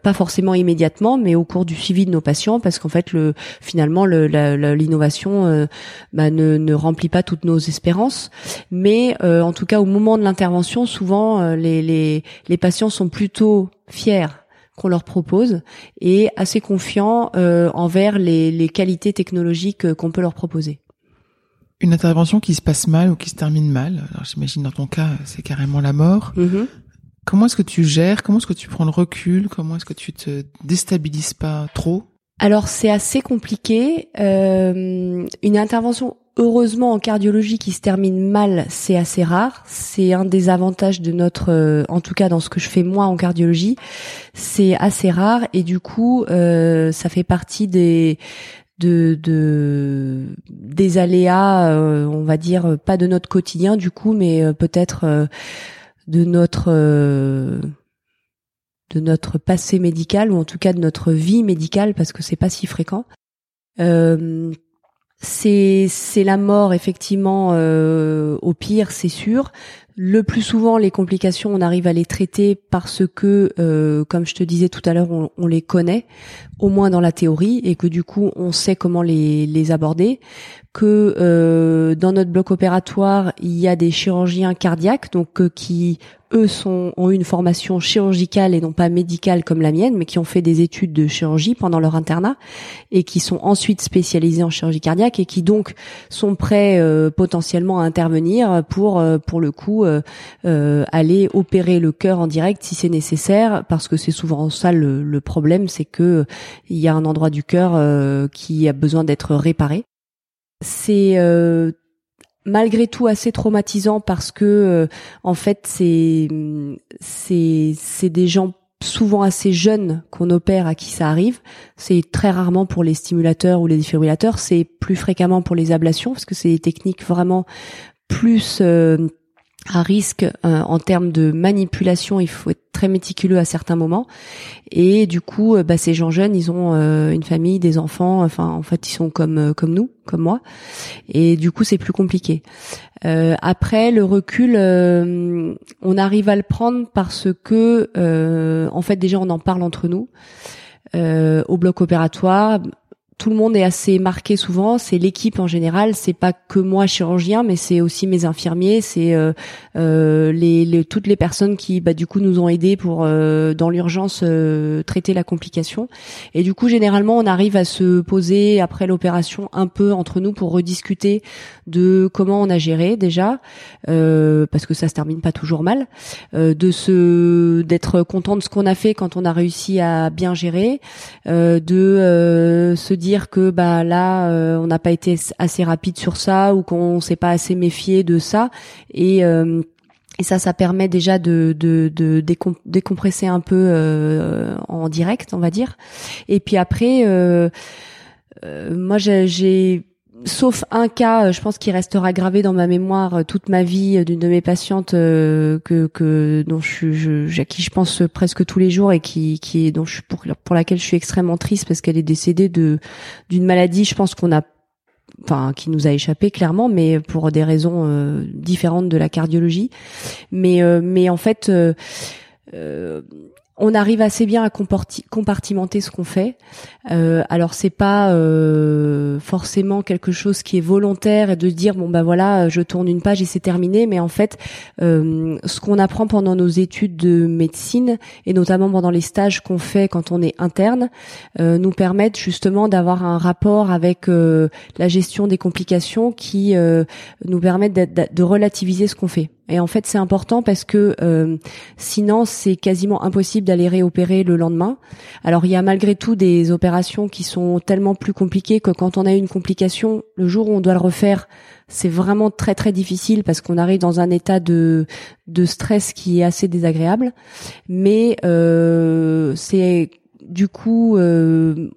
pas forcément immédiatement mais au cours du suivi de nos patients parce qu'en fait le finalement l'innovation ben, ne, ne remplit pas toutes nos espérances. Mais en tout cas au moment de l'intervention souvent les, les les patients sont plutôt fiers qu'on leur propose et assez confiant euh, envers les, les, qualités technologiques euh, qu'on peut leur proposer. Une intervention qui se passe mal ou qui se termine mal, alors j'imagine dans ton cas c'est carrément la mort. Mm-hmm. Comment est-ce que tu gères Comment est-ce que tu prends le recul Comment est-ce que tu te déstabilises pas trop? Alors c'est assez compliqué. Euh, une intervention heureusement en cardiologie qui se termine mal, c'est assez rare. C'est un des avantages de notre, euh, en tout cas dans ce que je fais moi en cardiologie, c'est assez rare et du coup euh, ça fait partie des de, de des aléas, euh, on va dire pas de notre quotidien du coup, mais peut-être de notre de notre passé médical ou en tout cas de notre vie médicale parce que c'est pas si fréquent. Euh, c'est c'est la mort effectivement euh, au pire c'est sûr. Le plus souvent les complications on arrive à les traiter parce que euh, comme je te disais tout à l'heure on, on, les connaît au moins dans la théorie et que du coup on sait comment les les aborder que euh, dans notre bloc opératoire il y a des chirurgiens cardiaques donc euh, qui eux sont, ont une formation chirurgicale et non pas médicale comme la mienne, mais qui ont fait des études de chirurgie pendant leur internat et qui sont ensuite spécialisés en chirurgie cardiaque et qui donc sont prêts euh, potentiellement à intervenir pour, euh, pour le coup, euh, aller opérer le cœur en direct si c'est nécessaire, parce que c'est souvent ça le, le problème, c'est que il y a un endroit du cœur qui a besoin d'être réparé. C'est malgré tout assez traumatisant parce que euh, en fait c'est c'est c'est des gens souvent assez jeunes qu'on opère à qui ça arrive. C'est très rarement pour les stimulateurs ou les défibrillateurs, c'est plus fréquemment pour les ablations parce que c'est des techniques vraiment plus euh, à risque euh, en termes de manipulation. Il faut être très méticuleux à certains moments. Et du coup, euh, bah, ces gens jeunes, ils ont euh, une famille, des enfants. Enfin, en fait, ils sont comme comme nous, comme moi. Et du coup, c'est plus compliqué. après, le recul, on arrive à le prendre parce que, en fait, déjà, on en parle entre nous. au bloc opératoire, tout le monde est assez marqué souvent. C'est l'équipe en général. C'est pas que moi chirurgien, mais c'est aussi mes infirmiers, c'est euh, euh, les, toutes les personnes qui, bah, du coup, nous ont aidés pour euh, dans l'urgence traiter la complication. Et du coup, généralement, on arrive à se poser après l'opération un peu entre nous pour rediscuter de comment on a géré déjà, parce que ça se termine pas toujours mal, de se d'être content de ce qu'on a fait quand on a réussi à bien gérer, de se dire que bah là euh, on n'a pas été assez rapide sur ça ou qu'on s'est pas assez méfié de ça et euh, Et ça, ça permet déjà de, de, de décompresser un peu euh, en direct, on va dire. Et puis après, euh, euh, moi, j'ai sauf un cas, je pense qu'il restera gravé dans ma mémoire toute ma vie d'une de mes patientes que, que dont je, je, à qui je pense presque tous les jours et qui, qui dont je pour, pour laquelle je suis extrêmement triste parce qu'elle est décédée de d'une maladie. Je pense qu'on a enfin qui nous a échappé clairement, mais pour des raisons euh, différentes de la cardiologie. Mais euh, mais en fait, euh, on arrive assez bien à compartimenter ce qu'on fait. Euh, alors c'est pas euh, forcément quelque chose qui est volontaire et de dire bon bah voilà je tourne une page et c'est terminé, mais en fait euh, ce qu'on apprend pendant nos études de médecine et notamment pendant les stages qu'on fait quand on est interne euh, nous permettent justement d'avoir un rapport avec euh, la gestion des complications qui euh, nous permettent de relativiser ce qu'on fait. Et en fait, c'est important parce que euh, sinon, c'est quasiment impossible d'aller réopérer le lendemain. Alors, il y a malgré tout des opérations qui sont tellement plus compliquées que quand on a une complication, le jour où on doit le refaire, c'est vraiment très très difficile parce qu'on arrive dans un état de de stress qui est assez désagréable. Mais euh, c'est du coup, euh,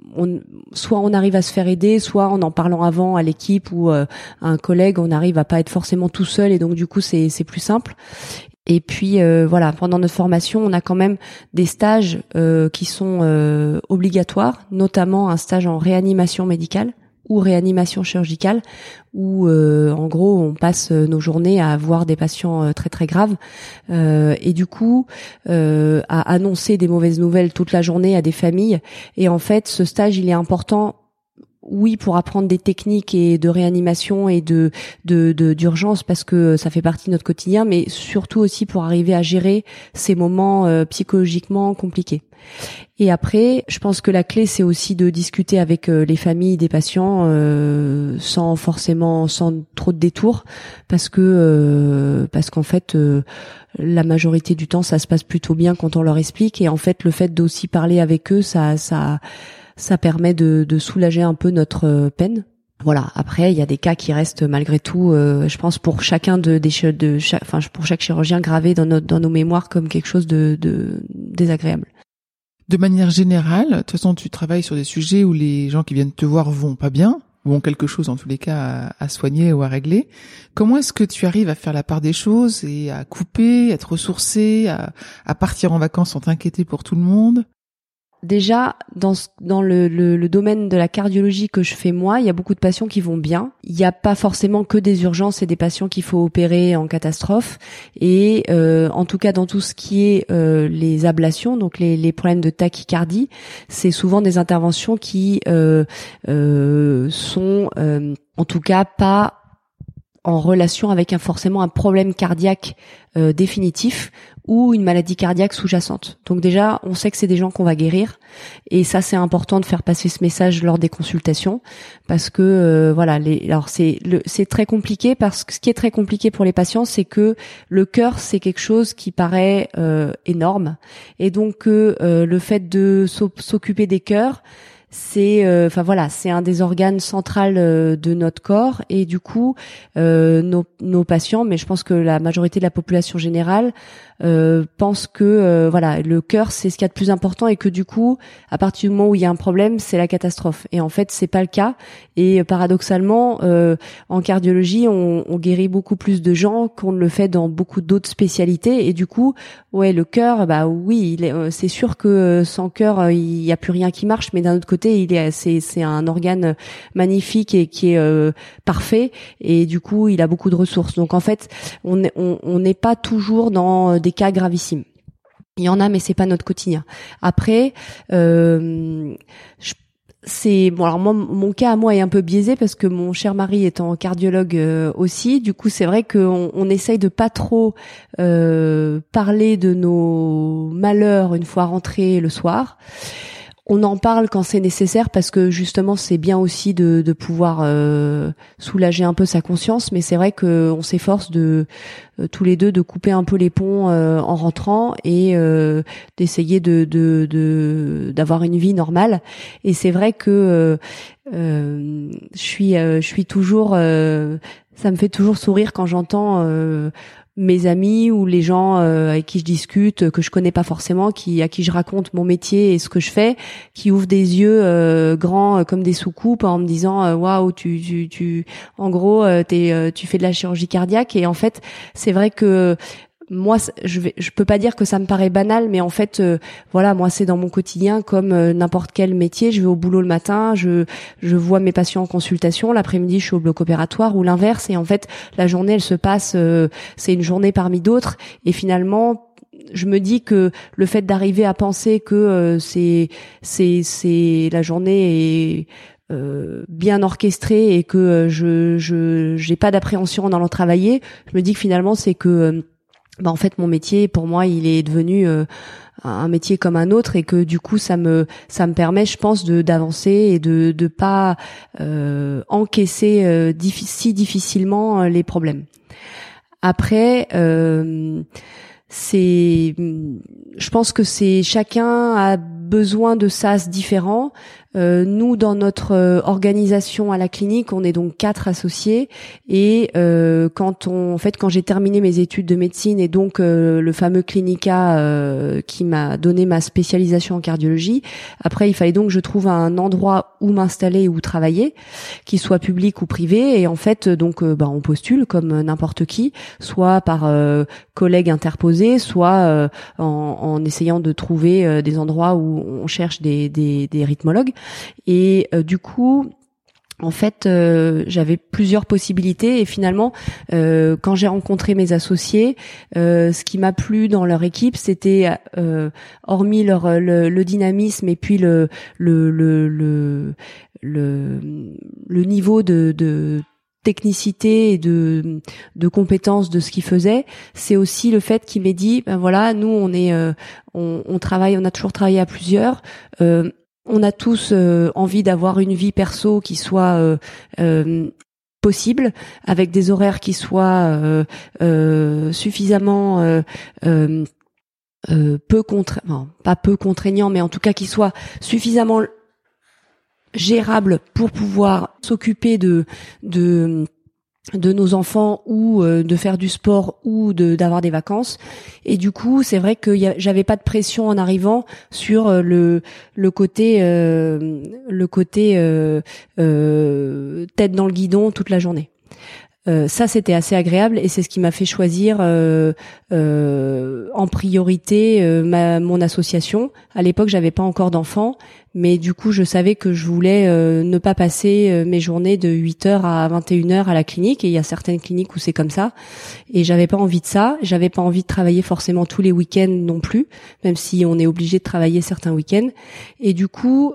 soit on arrive à se faire aider, soit en en parlant avant à l'équipe ou euh, à un collègue, on arrive à pas être forcément tout seul et donc du coup c'est c'est plus simple. Et puis euh, voilà, pendant notre formation, on a quand même des stages qui sont obligatoires, notamment un stage en réanimation médicale ou réanimation chirurgicale, où euh, en gros on passe nos journées à voir des patients euh, très très graves euh, et du coup à annoncer des mauvaises nouvelles toute la journée à des familles. Et en fait, ce stage il est important oui pour apprendre des techniques et de réanimation et de d'urgence parce que ça fait partie de notre quotidien mais surtout aussi pour arriver à gérer ces moments psychologiquement compliqués et après, je pense que la clé, c'est aussi de discuter avec euh, les familles des patients euh, sans forcément, sans trop de détours, parce que euh, parce qu'en fait, la majorité du temps, ça se passe plutôt bien quand on leur explique. Et en fait, le fait d'aussi parler avec eux, ça ça ça permet de, de soulager un peu notre peine voilà. Après, il y a des cas qui restent malgré tout, je pense, pour chacun de, des, de chaque, enfin, pour chaque chirurgien gravé dans, notre, dans nos mémoires comme quelque chose de, de désagréable. De manière générale, de toute façon, tu travailles sur des sujets où les gens qui viennent te voir vont pas bien, ou ont quelque chose en tous les cas à, soigner ou à régler. Comment est-ce que tu arrives à faire la part des choses et à couper, à te ressourcer, à, à partir en vacances sans t'inquiéter pour tout le monde? Déjà, dans, dans le, le, domaine de la cardiologie que je fais moi, il y a beaucoup de patients qui vont bien. Il n'y a pas forcément que des urgences et des patients qu'il faut opérer en catastrophe. Et euh, en tout cas, dans tout ce qui est euh, les ablations, donc les, les problèmes de tachycardie, c'est souvent des interventions qui euh, sont en tout cas pas en relation avec un forcément un problème cardiaque définitif ou une maladie cardiaque sous-jacente. Donc déjà, on sait que c'est des gens qu'on va guérir. Et ça c'est important de faire passer ce message lors des consultations. Parce que euh, voilà, les, alors c'est c'est très compliqué parce que ce qui est très compliqué pour les patients, c'est que le cœur c'est quelque chose qui paraît euh, énorme. Et donc euh, le fait de s'occuper des cœurs c'est euh, enfin voilà c'est un des organes centrales euh, de notre corps. Et du coup euh, nos, nos, patients mais je pense que la majorité de la population générale euh, pense que voilà le cœur c'est ce qu'il y a de plus important et que du coup à partir du moment où il y a un problème c'est la catastrophe. Et en fait c'est pas le cas. Et paradoxalement en cardiologie on, on, guérit beaucoup plus de gens qu'on ne le fait dans beaucoup d'autres spécialités. Et du coup ouais le cœur bah oui c'est sûr que sans cœur il y a plus rien qui marche. Mais d'un autre côté il est c'est c'est un organe magnifique et qui est euh, parfait et du coup il a beaucoup de ressources. Donc en fait on on n'est pas toujours dans des cas gravissimes. Il y en a, mais c'est pas notre quotidien. Après, euh, c'est bon alors moi mon cas à moi est un peu biaisé parce que mon cher mari étant cardiologue euh, aussi du coup c'est vrai qu'on on essaye de pas trop euh, parler de nos malheurs une fois rentrés le soir on en parle quand c'est nécessaire parce que justement c'est bien aussi de, pouvoir euh, soulager un peu sa conscience. Mais c'est vrai que on s'efforce de euh, tous les deux de couper un peu les ponts euh, en rentrant et d'essayer de d'avoir de, une vie normale. Et c'est vrai que je je suis toujours Ça me fait toujours sourire quand j'entends mes amis ou les gens euh, avec qui je discute que je connais pas forcément qui à qui je raconte mon métier et ce que je fais qui ouvrent des yeux euh, grands euh, comme des soucoupes en me disant waouh tu, tu tu en gros t'es tu fais de la chirurgie cardiaque. Et en fait c'est vrai que moi je vais je peux pas dire que ça me paraît banal mais en fait euh, voilà moi c'est dans mon quotidien comme euh, n'importe quel métier je vais au boulot le matin je je vois mes patients en consultation l'après-midi je suis au bloc opératoire ou l'inverse et en fait la journée elle se passe euh, c'est une journée parmi d'autres et finalement je me dis que le fait d'arriver à penser que c'est c'est c'est la journée est bien orchestrée et que je je j'ai pas d'appréhension dans l'en travailler je me dis que finalement c'est que bah en fait mon métier pour moi il est devenu euh, un métier comme un autre et que du coup ça me ça me permet je pense de d'avancer et de de pas euh, encaisser euh, si difficilement euh, les problèmes. Après c'est je pense que c'est chacun a besoin de sas différents euh, nous, dans notre euh, organisation à la clinique, on est donc quatre associés. Et euh, quand on, en fait, quand j'ai terminé mes études de médecine et donc le fameux clinica qui m'a donné ma spécialisation en cardiologie, après, il fallait donc que je trouve un endroit où m'installer où travailler, qui soit public ou privé. Et en fait, donc, bah, on postule comme n'importe qui, soit par collègues interposés, soit en, en, essayant de trouver des endroits où on cherche des, des, des rythmologues. Et euh, du coup, en fait, euh, j'avais plusieurs possibilités et finalement, euh, quand j'ai rencontré mes associés, ce qui m'a plu dans leur équipe, c'était hormis leur le, dynamisme et puis le le le le, le, niveau de, de technicité et de de compétences de ce qu'ils faisaient, c'est aussi le fait qu'il m'ait dit ben voilà nous on est on, on, travaille on a toujours travaillé à plusieurs euh, on a tous euh, envie d'avoir une vie perso qui soit euh, euh, possible, avec des horaires qui soient suffisamment peu contraignants, pas peu contraignants, mais en tout cas qui soient suffisamment gérables pour pouvoir s'occuper de de de nos enfants ou euh, de faire du sport ou de d'avoir des vacances. Et du coup c'est vrai que j'avais pas de pression en arrivant sur euh, le le côté euh, le côté tête dans le guidon toute la journée euh, ça, c'était assez agréable et c'est ce qui m'a fait choisir euh, euh, en priorité ma, mon association. À l'époque, j'avais pas encore d'enfants, mais du coup, je savais que je voulais ne pas passer mes journées de 8h à 21h à la clinique. Et il y a certaines cliniques où c'est comme ça. Et j'avais pas envie de ça. J'avais pas envie de travailler forcément tous les week-ends non plus, même si on est obligé de travailler certains week-ends. Et du coup,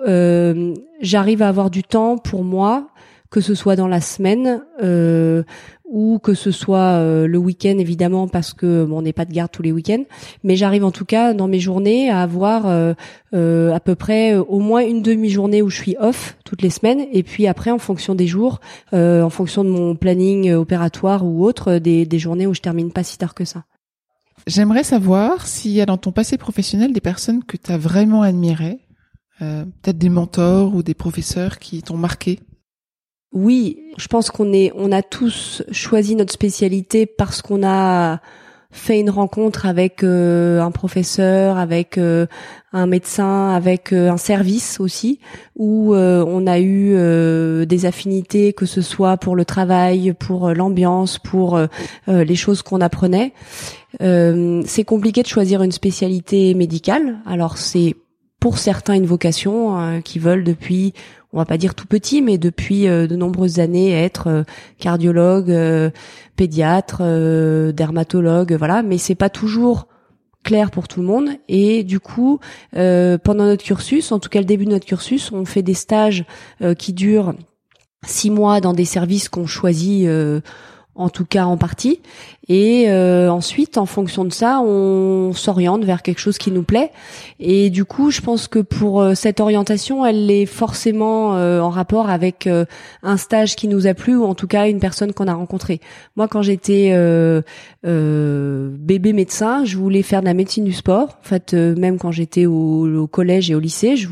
j'arrive à avoir du temps pour moi que ce soit dans la semaine euh, ou que ce soit euh, le week-end évidemment parce que bon, on n'est pas de garde tous les week-ends, mais j'arrive en tout cas dans mes journées à avoir euh, à peu près au moins une demi-journée où je suis off toutes les semaines. Et puis après en fonction des jours, en fonction de mon planning opératoire ou autre, des, des journées où je termine pas si tard que ça. J'aimerais savoir s'il y a dans ton passé professionnel des personnes que tu as vraiment admirées, peut-être des mentors ou des professeurs qui t'ont marqué oui, je pense qu'on est, on a tous choisi notre spécialité parce qu'on a fait une rencontre avec euh, un professeur, avec euh, un médecin, avec euh, un service aussi, où on a eu des affinités, que ce soit pour le travail, pour l'ambiance, pour les choses qu'on apprenait. c'est compliqué de choisir une spécialité médicale. Alors c'est pour certains une vocation hein, qui veulent depuis on va pas dire tout petit, mais depuis euh, de nombreuses années être euh, cardiologue, euh, pédiatre, dermatologue, voilà. Mais c'est pas toujours clair pour tout le monde et du coup pendant notre cursus en tout cas le début de notre cursus on fait des stages qui durent six mois dans des services qu'on choisit en tout cas en partie. Et euh, ensuite, en fonction de ça, on s'oriente vers quelque chose qui nous plaît. Et du coup, je pense que pour euh, cette orientation, elle est forcément euh, en rapport avec un stage qui nous a plu ou en tout cas une personne qu'on a rencontrée. Moi, quand j'étais bébé médecin, je voulais faire de la médecine du sport. En fait, même quand j'étais au, collège et au lycée, je,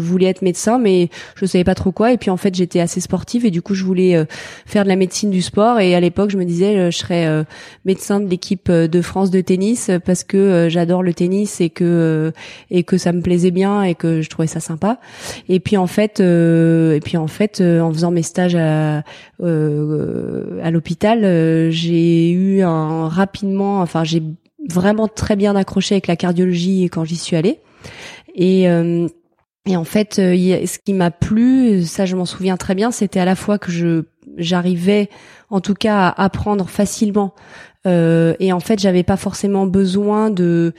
voulais être médecin, mais je savais pas trop quoi. Et puis en fait, j'étais assez sportive et du coup, je voulais faire de la médecine du sport. Et à l'époque, je me disais, je serais médecin de l'équipe euh, de France de tennis parce que euh, j'adore le tennis et que euh, et que ça me plaisait bien et que je trouvais ça sympa. Et puis en fait, et puis en fait, en faisant mes stages à à l'hôpital, j'ai eu un rapidement, enfin j'ai vraiment très bien accroché avec la cardiologie quand j'y suis allée. Et et en fait, ce qui m'a plu, ça je m'en souviens très bien, c'était à la fois que je j'arrivais en tout cas à apprendre facilement euh, et en fait j'avais pas forcément besoin de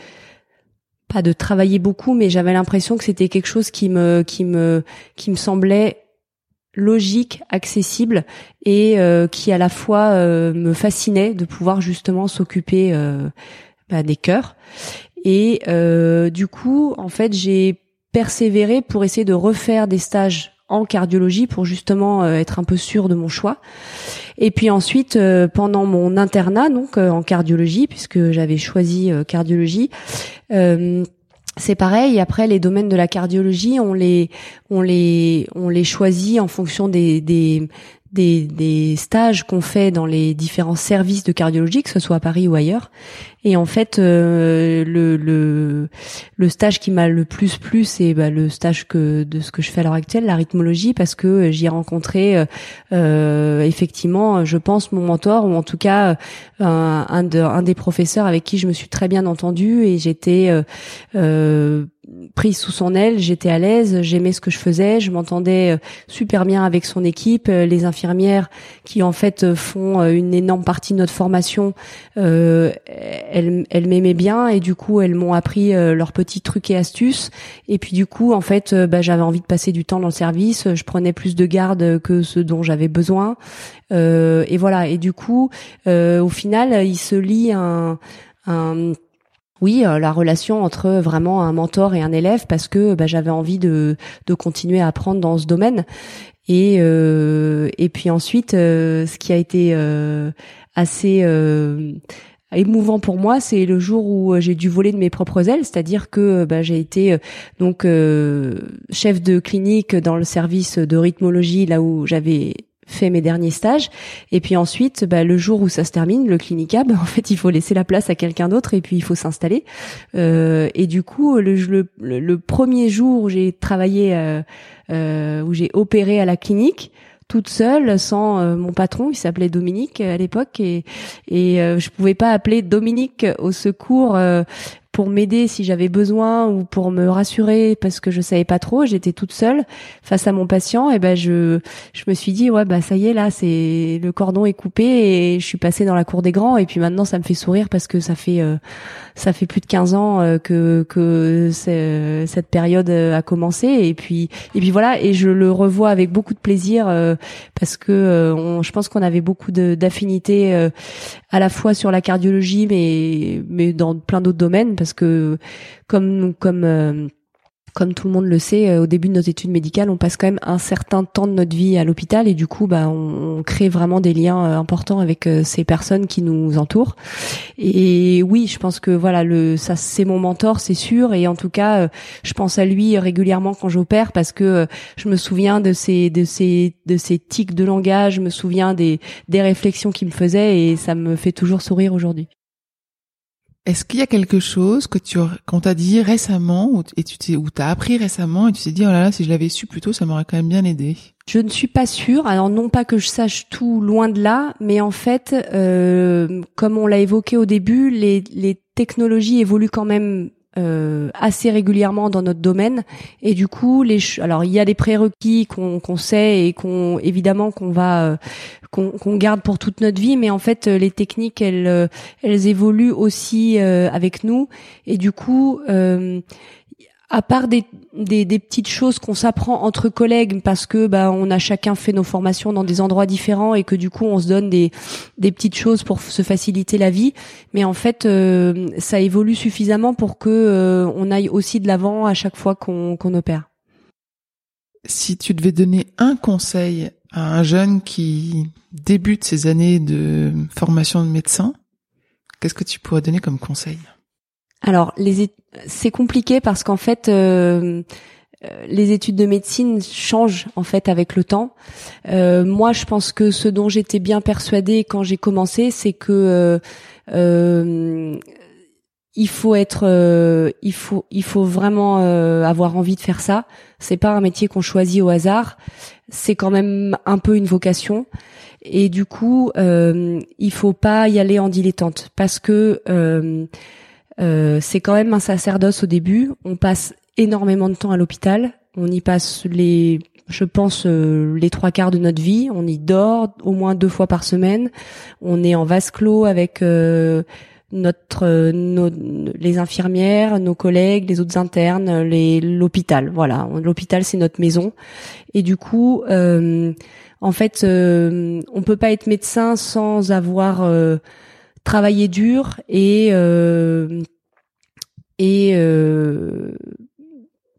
pas de travailler beaucoup mais j'avais l'impression que c'était quelque chose qui me qui me qui me semblait logique, accessible et euh, qui à la fois euh, me fascinait de pouvoir justement s'occuper bah, des cœurs. Et du coup, en fait, j'ai persévéré pour essayer de refaire des stages en cardiologie pour justement euh, être un peu sûr de mon choix. Et puis ensuite, euh, pendant mon internat, donc euh, en cardiologie, puisque j'avais choisi cardiologie, c'est pareil. Après, les domaines de la cardiologie, on les, on les, on les choisit en fonction des, des, des stages qu'on fait dans les différents services de cardiologie, que ce soit à Paris ou ailleurs. Et en fait, euh, le, le, le stage qui m'a le plus plu, c'est bah, le stage que de ce que je fais à l'heure actuelle, la rythmologie, parce que j'y ai rencontré euh, euh, effectivement, je pense, mon mentor, ou en tout cas un, un, de, un des professeurs avec qui je me suis très bien entendue, et j'étais prise sous son aile, j'étais à l'aise, j'aimais ce que je faisais, je m'entendais euh, super bien avec son équipe, euh, les infirmières qui en fait euh, font une énorme partie de notre formation, euh, elles, elles m'aimaient bien et du coup elles m'ont appris leurs petits trucs et astuces. Et puis du coup en fait bah, j'avais envie de passer du temps dans le service, je prenais plus de garde que ce dont j'avais besoin et voilà. Et du coup au final il se lie un, un oui, euh, la relation entre vraiment un mentor et un élève parce que bah, j'avais envie de, de continuer à apprendre dans ce domaine. Et, euh, et puis ensuite, euh, ce qui a été assez émouvant pour moi, c'est le jour où j'ai dû voler de mes propres ailes, c'est-à-dire que bah, j'ai été donc chef de clinique dans le service de rythmologie là où j'avais fait mes derniers stages. Et puis ensuite, bah, le jour où ça se termine, le clinicab, en fait, il faut laisser la place à quelqu'un d'autre et puis il faut s'installer. Euh, et du coup, le, le, le premier jour où j'ai travaillé, euh, euh, où j'ai opéré à la clinique, toute seule sans euh, mon patron il s'appelait Dominique à l'époque et et euh, je pouvais pas appeler Dominique au secours euh, pour m'aider si j'avais besoin ou pour me rassurer parce que je savais pas trop, j'étais toute seule face à mon patient et ben je je me suis dit ouais bah ça y est là c'est le cordon est coupé et je suis passée dans la cour des grands. Et puis maintenant ça me fait sourire parce que ça fait euh, ça fait plus de 15 ans euh, que que cette période euh, a commencé. Et puis et puis voilà. Et je le revois avec beaucoup de plaisir parce que je pense qu'on avait beaucoup d'affinités à la fois sur la cardiologie mais mais dans plein d'autres domaines que comme comme euh, comme tout le monde le sait, euh, au début de nos études médicales, on passe quand même un certain temps de notre vie à l'hôpital et du coup, bah, on, crée vraiment des liens euh, importants avec ces personnes qui nous entourent. Et oui, je pense que voilà, le ça c'est mon mentor, c'est sûr. Et en tout cas, je pense à lui régulièrement quand j'opère parce que je me souviens de ces de de tics de langage, je me souviens des des réflexions qu'il me faisait et ça me fait toujours sourire aujourd'hui. Est-ce qu'il y a quelque chose que tu qu'on t'a dit récemment tu ou t'as appris récemment et tu t'es dit oh là là si je l'avais su plus tôt ça m'aurait quand même bien aidé? Je ne suis pas sûre. Alors non pas que je sache tout loin de là, mais en fait, euh, comme on l'a évoqué au début, les, les technologies évoluent quand même euh, assez régulièrement dans notre domaine. Et du coup les alors il y a des prérequis qu'on qu'on sait et qu'on évidemment qu'on va euh, qu'on garde pour toute notre vie. Mais en fait les techniques elles euh, elles évoluent aussi avec nous. Et du coup à part des, des, des petites choses qu'on s'apprend entre collègues parce que bah on a chacun fait nos formations dans des endroits différents et que du coup on se donne des des petites choses pour se faciliter la vie mais en fait euh, ça évolue suffisamment pour que euh, on aille aussi de l'avant à chaque fois qu'on qu'on opère. Si tu devais donner un conseil à un jeune qui débute ses années de formation de médecin, qu'est-ce que tu pourrais donner comme conseil? Alors, les c'est compliqué parce qu'en fait, euh, euh, les études de médecine changent en fait avec le temps. Euh, moi, je pense que ce dont j'étais bien persuadée quand j'ai commencé, c'est que il faut être, il faut, il faut vraiment avoir envie de faire ça. C'est pas un métier qu'on choisit au hasard. C'est quand même un peu une vocation. Et du coup, il faut pas y aller en dilettante parce que euh, c'est quand même un sacerdoce au début. On passe énormément de temps à l'hôpital. On y passe les, je pense, euh, les trois quarts de notre vie. On y dort au moins deux fois par semaine. On est en vase clos avec euh, notre, nos, les infirmières, nos collègues, les autres internes, les l'hôpital. Voilà, l'hôpital c'est notre maison. Et du coup, en fait, on peut pas être médecin sans avoir travailler dur et euh, euh,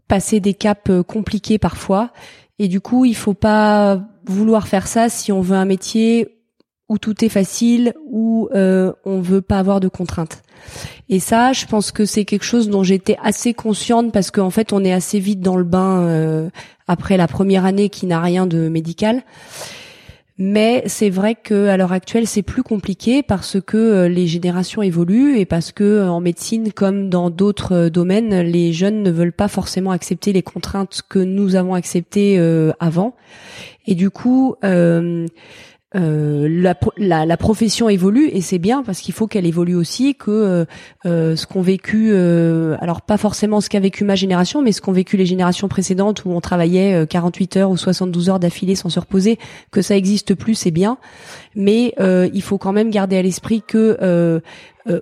passer des caps compliqués parfois. Et du coup, il faut pas vouloir faire ça si on veut un métier où tout est facile, où euh, on veut pas avoir de contraintes. Et ça, je pense que c'est quelque chose dont j'étais assez consciente parce qu'en fait, on est assez vite dans le bain euh, après la première année qui n'a rien de médical. Mais c'est vrai que à l'heure actuelle, c'est plus compliqué parce que euh, les générations évoluent et parce que euh, en médecine, comme dans d'autres euh, domaines, les jeunes ne veulent pas forcément accepter les contraintes que nous avons acceptées avant. Et du coup, la, la, la, profession évolue et c'est bien parce qu'il faut qu'elle évolue aussi que euh, euh ce qu'ont vécu alors pas forcément ce qu'a vécu ma génération mais ce qu'ont vécu les générations précédentes où on travaillait 48 heures ou 72 heures d'affilée sans se reposer que ça existe plus c'est bien. Mais il faut quand même garder à l'esprit que euh,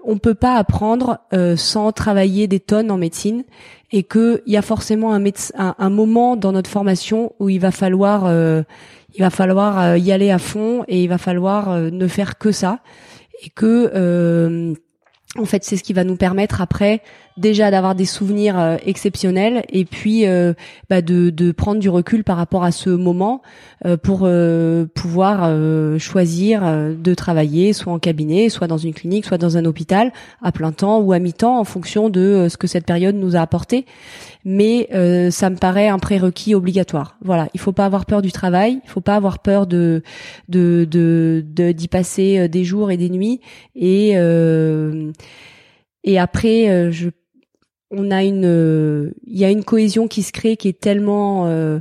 on peut pas apprendre sans travailler des tonnes en médecine et qu'il y a forcément un, un, moment dans notre formation où il va falloir il va falloir euh, y aller à fond et il va falloir euh, ne faire que ça. Et que euh, en fait c'est ce qui va nous permettre après déjà d'avoir des souvenirs euh, exceptionnels et puis euh, bah de, de, prendre du recul par rapport à ce moment euh, pour pouvoir choisir de travailler soit en cabinet, soit dans une clinique, soit dans un hôpital à plein temps ou à mi-temps en fonction de ce que cette période nous a apporté. Mais ça me paraît un prérequis obligatoire. Voilà, il faut pas avoir peur du travail, il faut pas avoir peur de de de d'y passer des jours et des nuits et et après, je on a une, il y a une cohésion qui se crée qui est tellement, euh,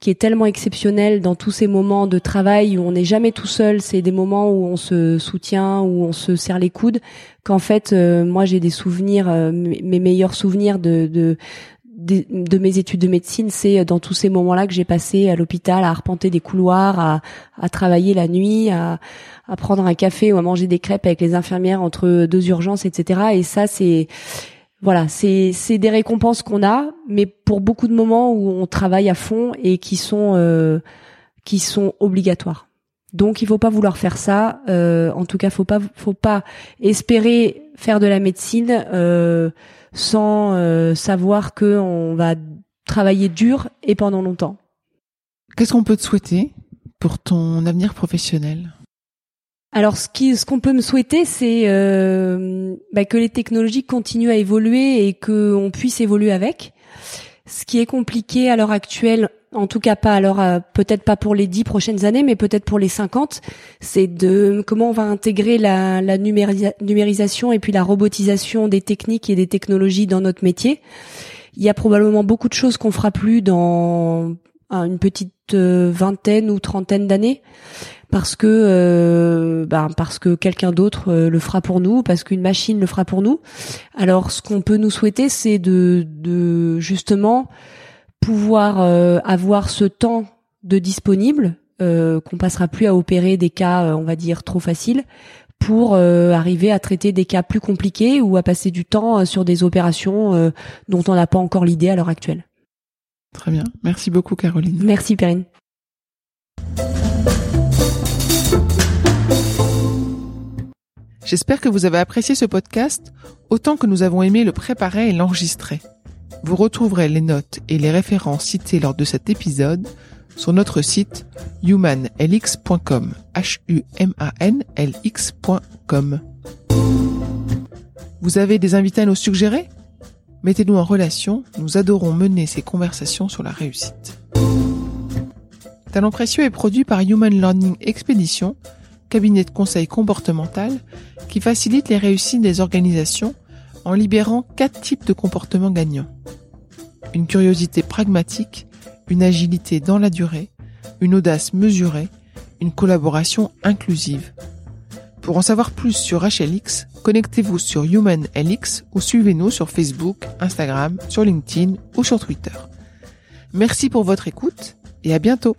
qui est tellement exceptionnelle dans tous ces moments de travail où on n'est jamais tout seul. C'est des moments où on se soutient, où on se serre les coudes. Qu'en fait, euh, moi, j'ai des souvenirs, euh, mes meilleurs souvenirs de, de de, mes études de médecine, c'est dans tous ces moments-là que j'ai passé à l'hôpital, à arpenter des couloirs, à, à travailler la nuit, à, à, prendre un café ou à manger des crêpes avec les infirmières entre deux urgences, etc. Et ça, c'est voilà, c'est c'est des récompenses qu'on a, mais pour beaucoup de moments où on travaille à fond et qui sont euh, qui sont obligatoires. Donc il faut pas vouloir faire ça. Euh, en tout cas, faut pas faut pas espérer faire de la médecine euh, sans savoir que on va travailler dur et pendant longtemps. Qu'est-ce qu'on peut te souhaiter pour ton avenir professionnel? Alors, ce qui, ce qu'on peut me souhaiter, c'est euh, bah, que les technologies continuent à évoluer et qu'on puisse évoluer avec. Ce qui est compliqué à l'heure actuelle, en tout cas pas alors euh, peut-être pas pour les dix prochaines années, mais peut-être pour les cinquante, c'est de comment on va intégrer la, la numérisation et puis la robotisation des techniques et des technologies dans notre métier. Il y a probablement beaucoup de choses qu'on fera plus dans une petite euh, vingtaine ou trentaine d'années parce que euh, ben, parce que quelqu'un d'autre euh, le fera pour nous, parce qu'une machine le fera pour nous. Alors ce qu'on peut nous souhaiter, c'est de, de justement pouvoir euh, avoir ce temps de disponible, qu'on passera plus à opérer des cas, on va dire trop faciles, pour arriver à traiter des cas plus compliqués ou à passer du temps sur des opérations dont on n'a pas encore l'idée à l'heure actuelle. Très bien. Merci beaucoup Caroline. Merci Perrine. J'espère que vous avez apprécié ce podcast autant que nous avons aimé le préparer et l'enregistrer. Vous retrouverez les notes et les références citées lors de cet épisode sur notre site humanlx.com. Vous avez des invités à nous suggérer? Mettez-nous en relation, nous adorons mener ces conversations sur la réussite. Talent précieux est produit par Human Learning Expedition, cabinet de conseil comportemental qui facilite les réussites des organisations en libérant quatre types de comportements gagnants. Une curiosité pragmatique, une agilité dans la durée, une audace mesurée, une collaboration inclusive. Pour en savoir plus sur HLX, connectez-vous sur HumanLX ou suivez-nous sur Facebook, Instagram, sur LinkedIn ou sur Twitter. Merci pour votre écoute et à bientôt.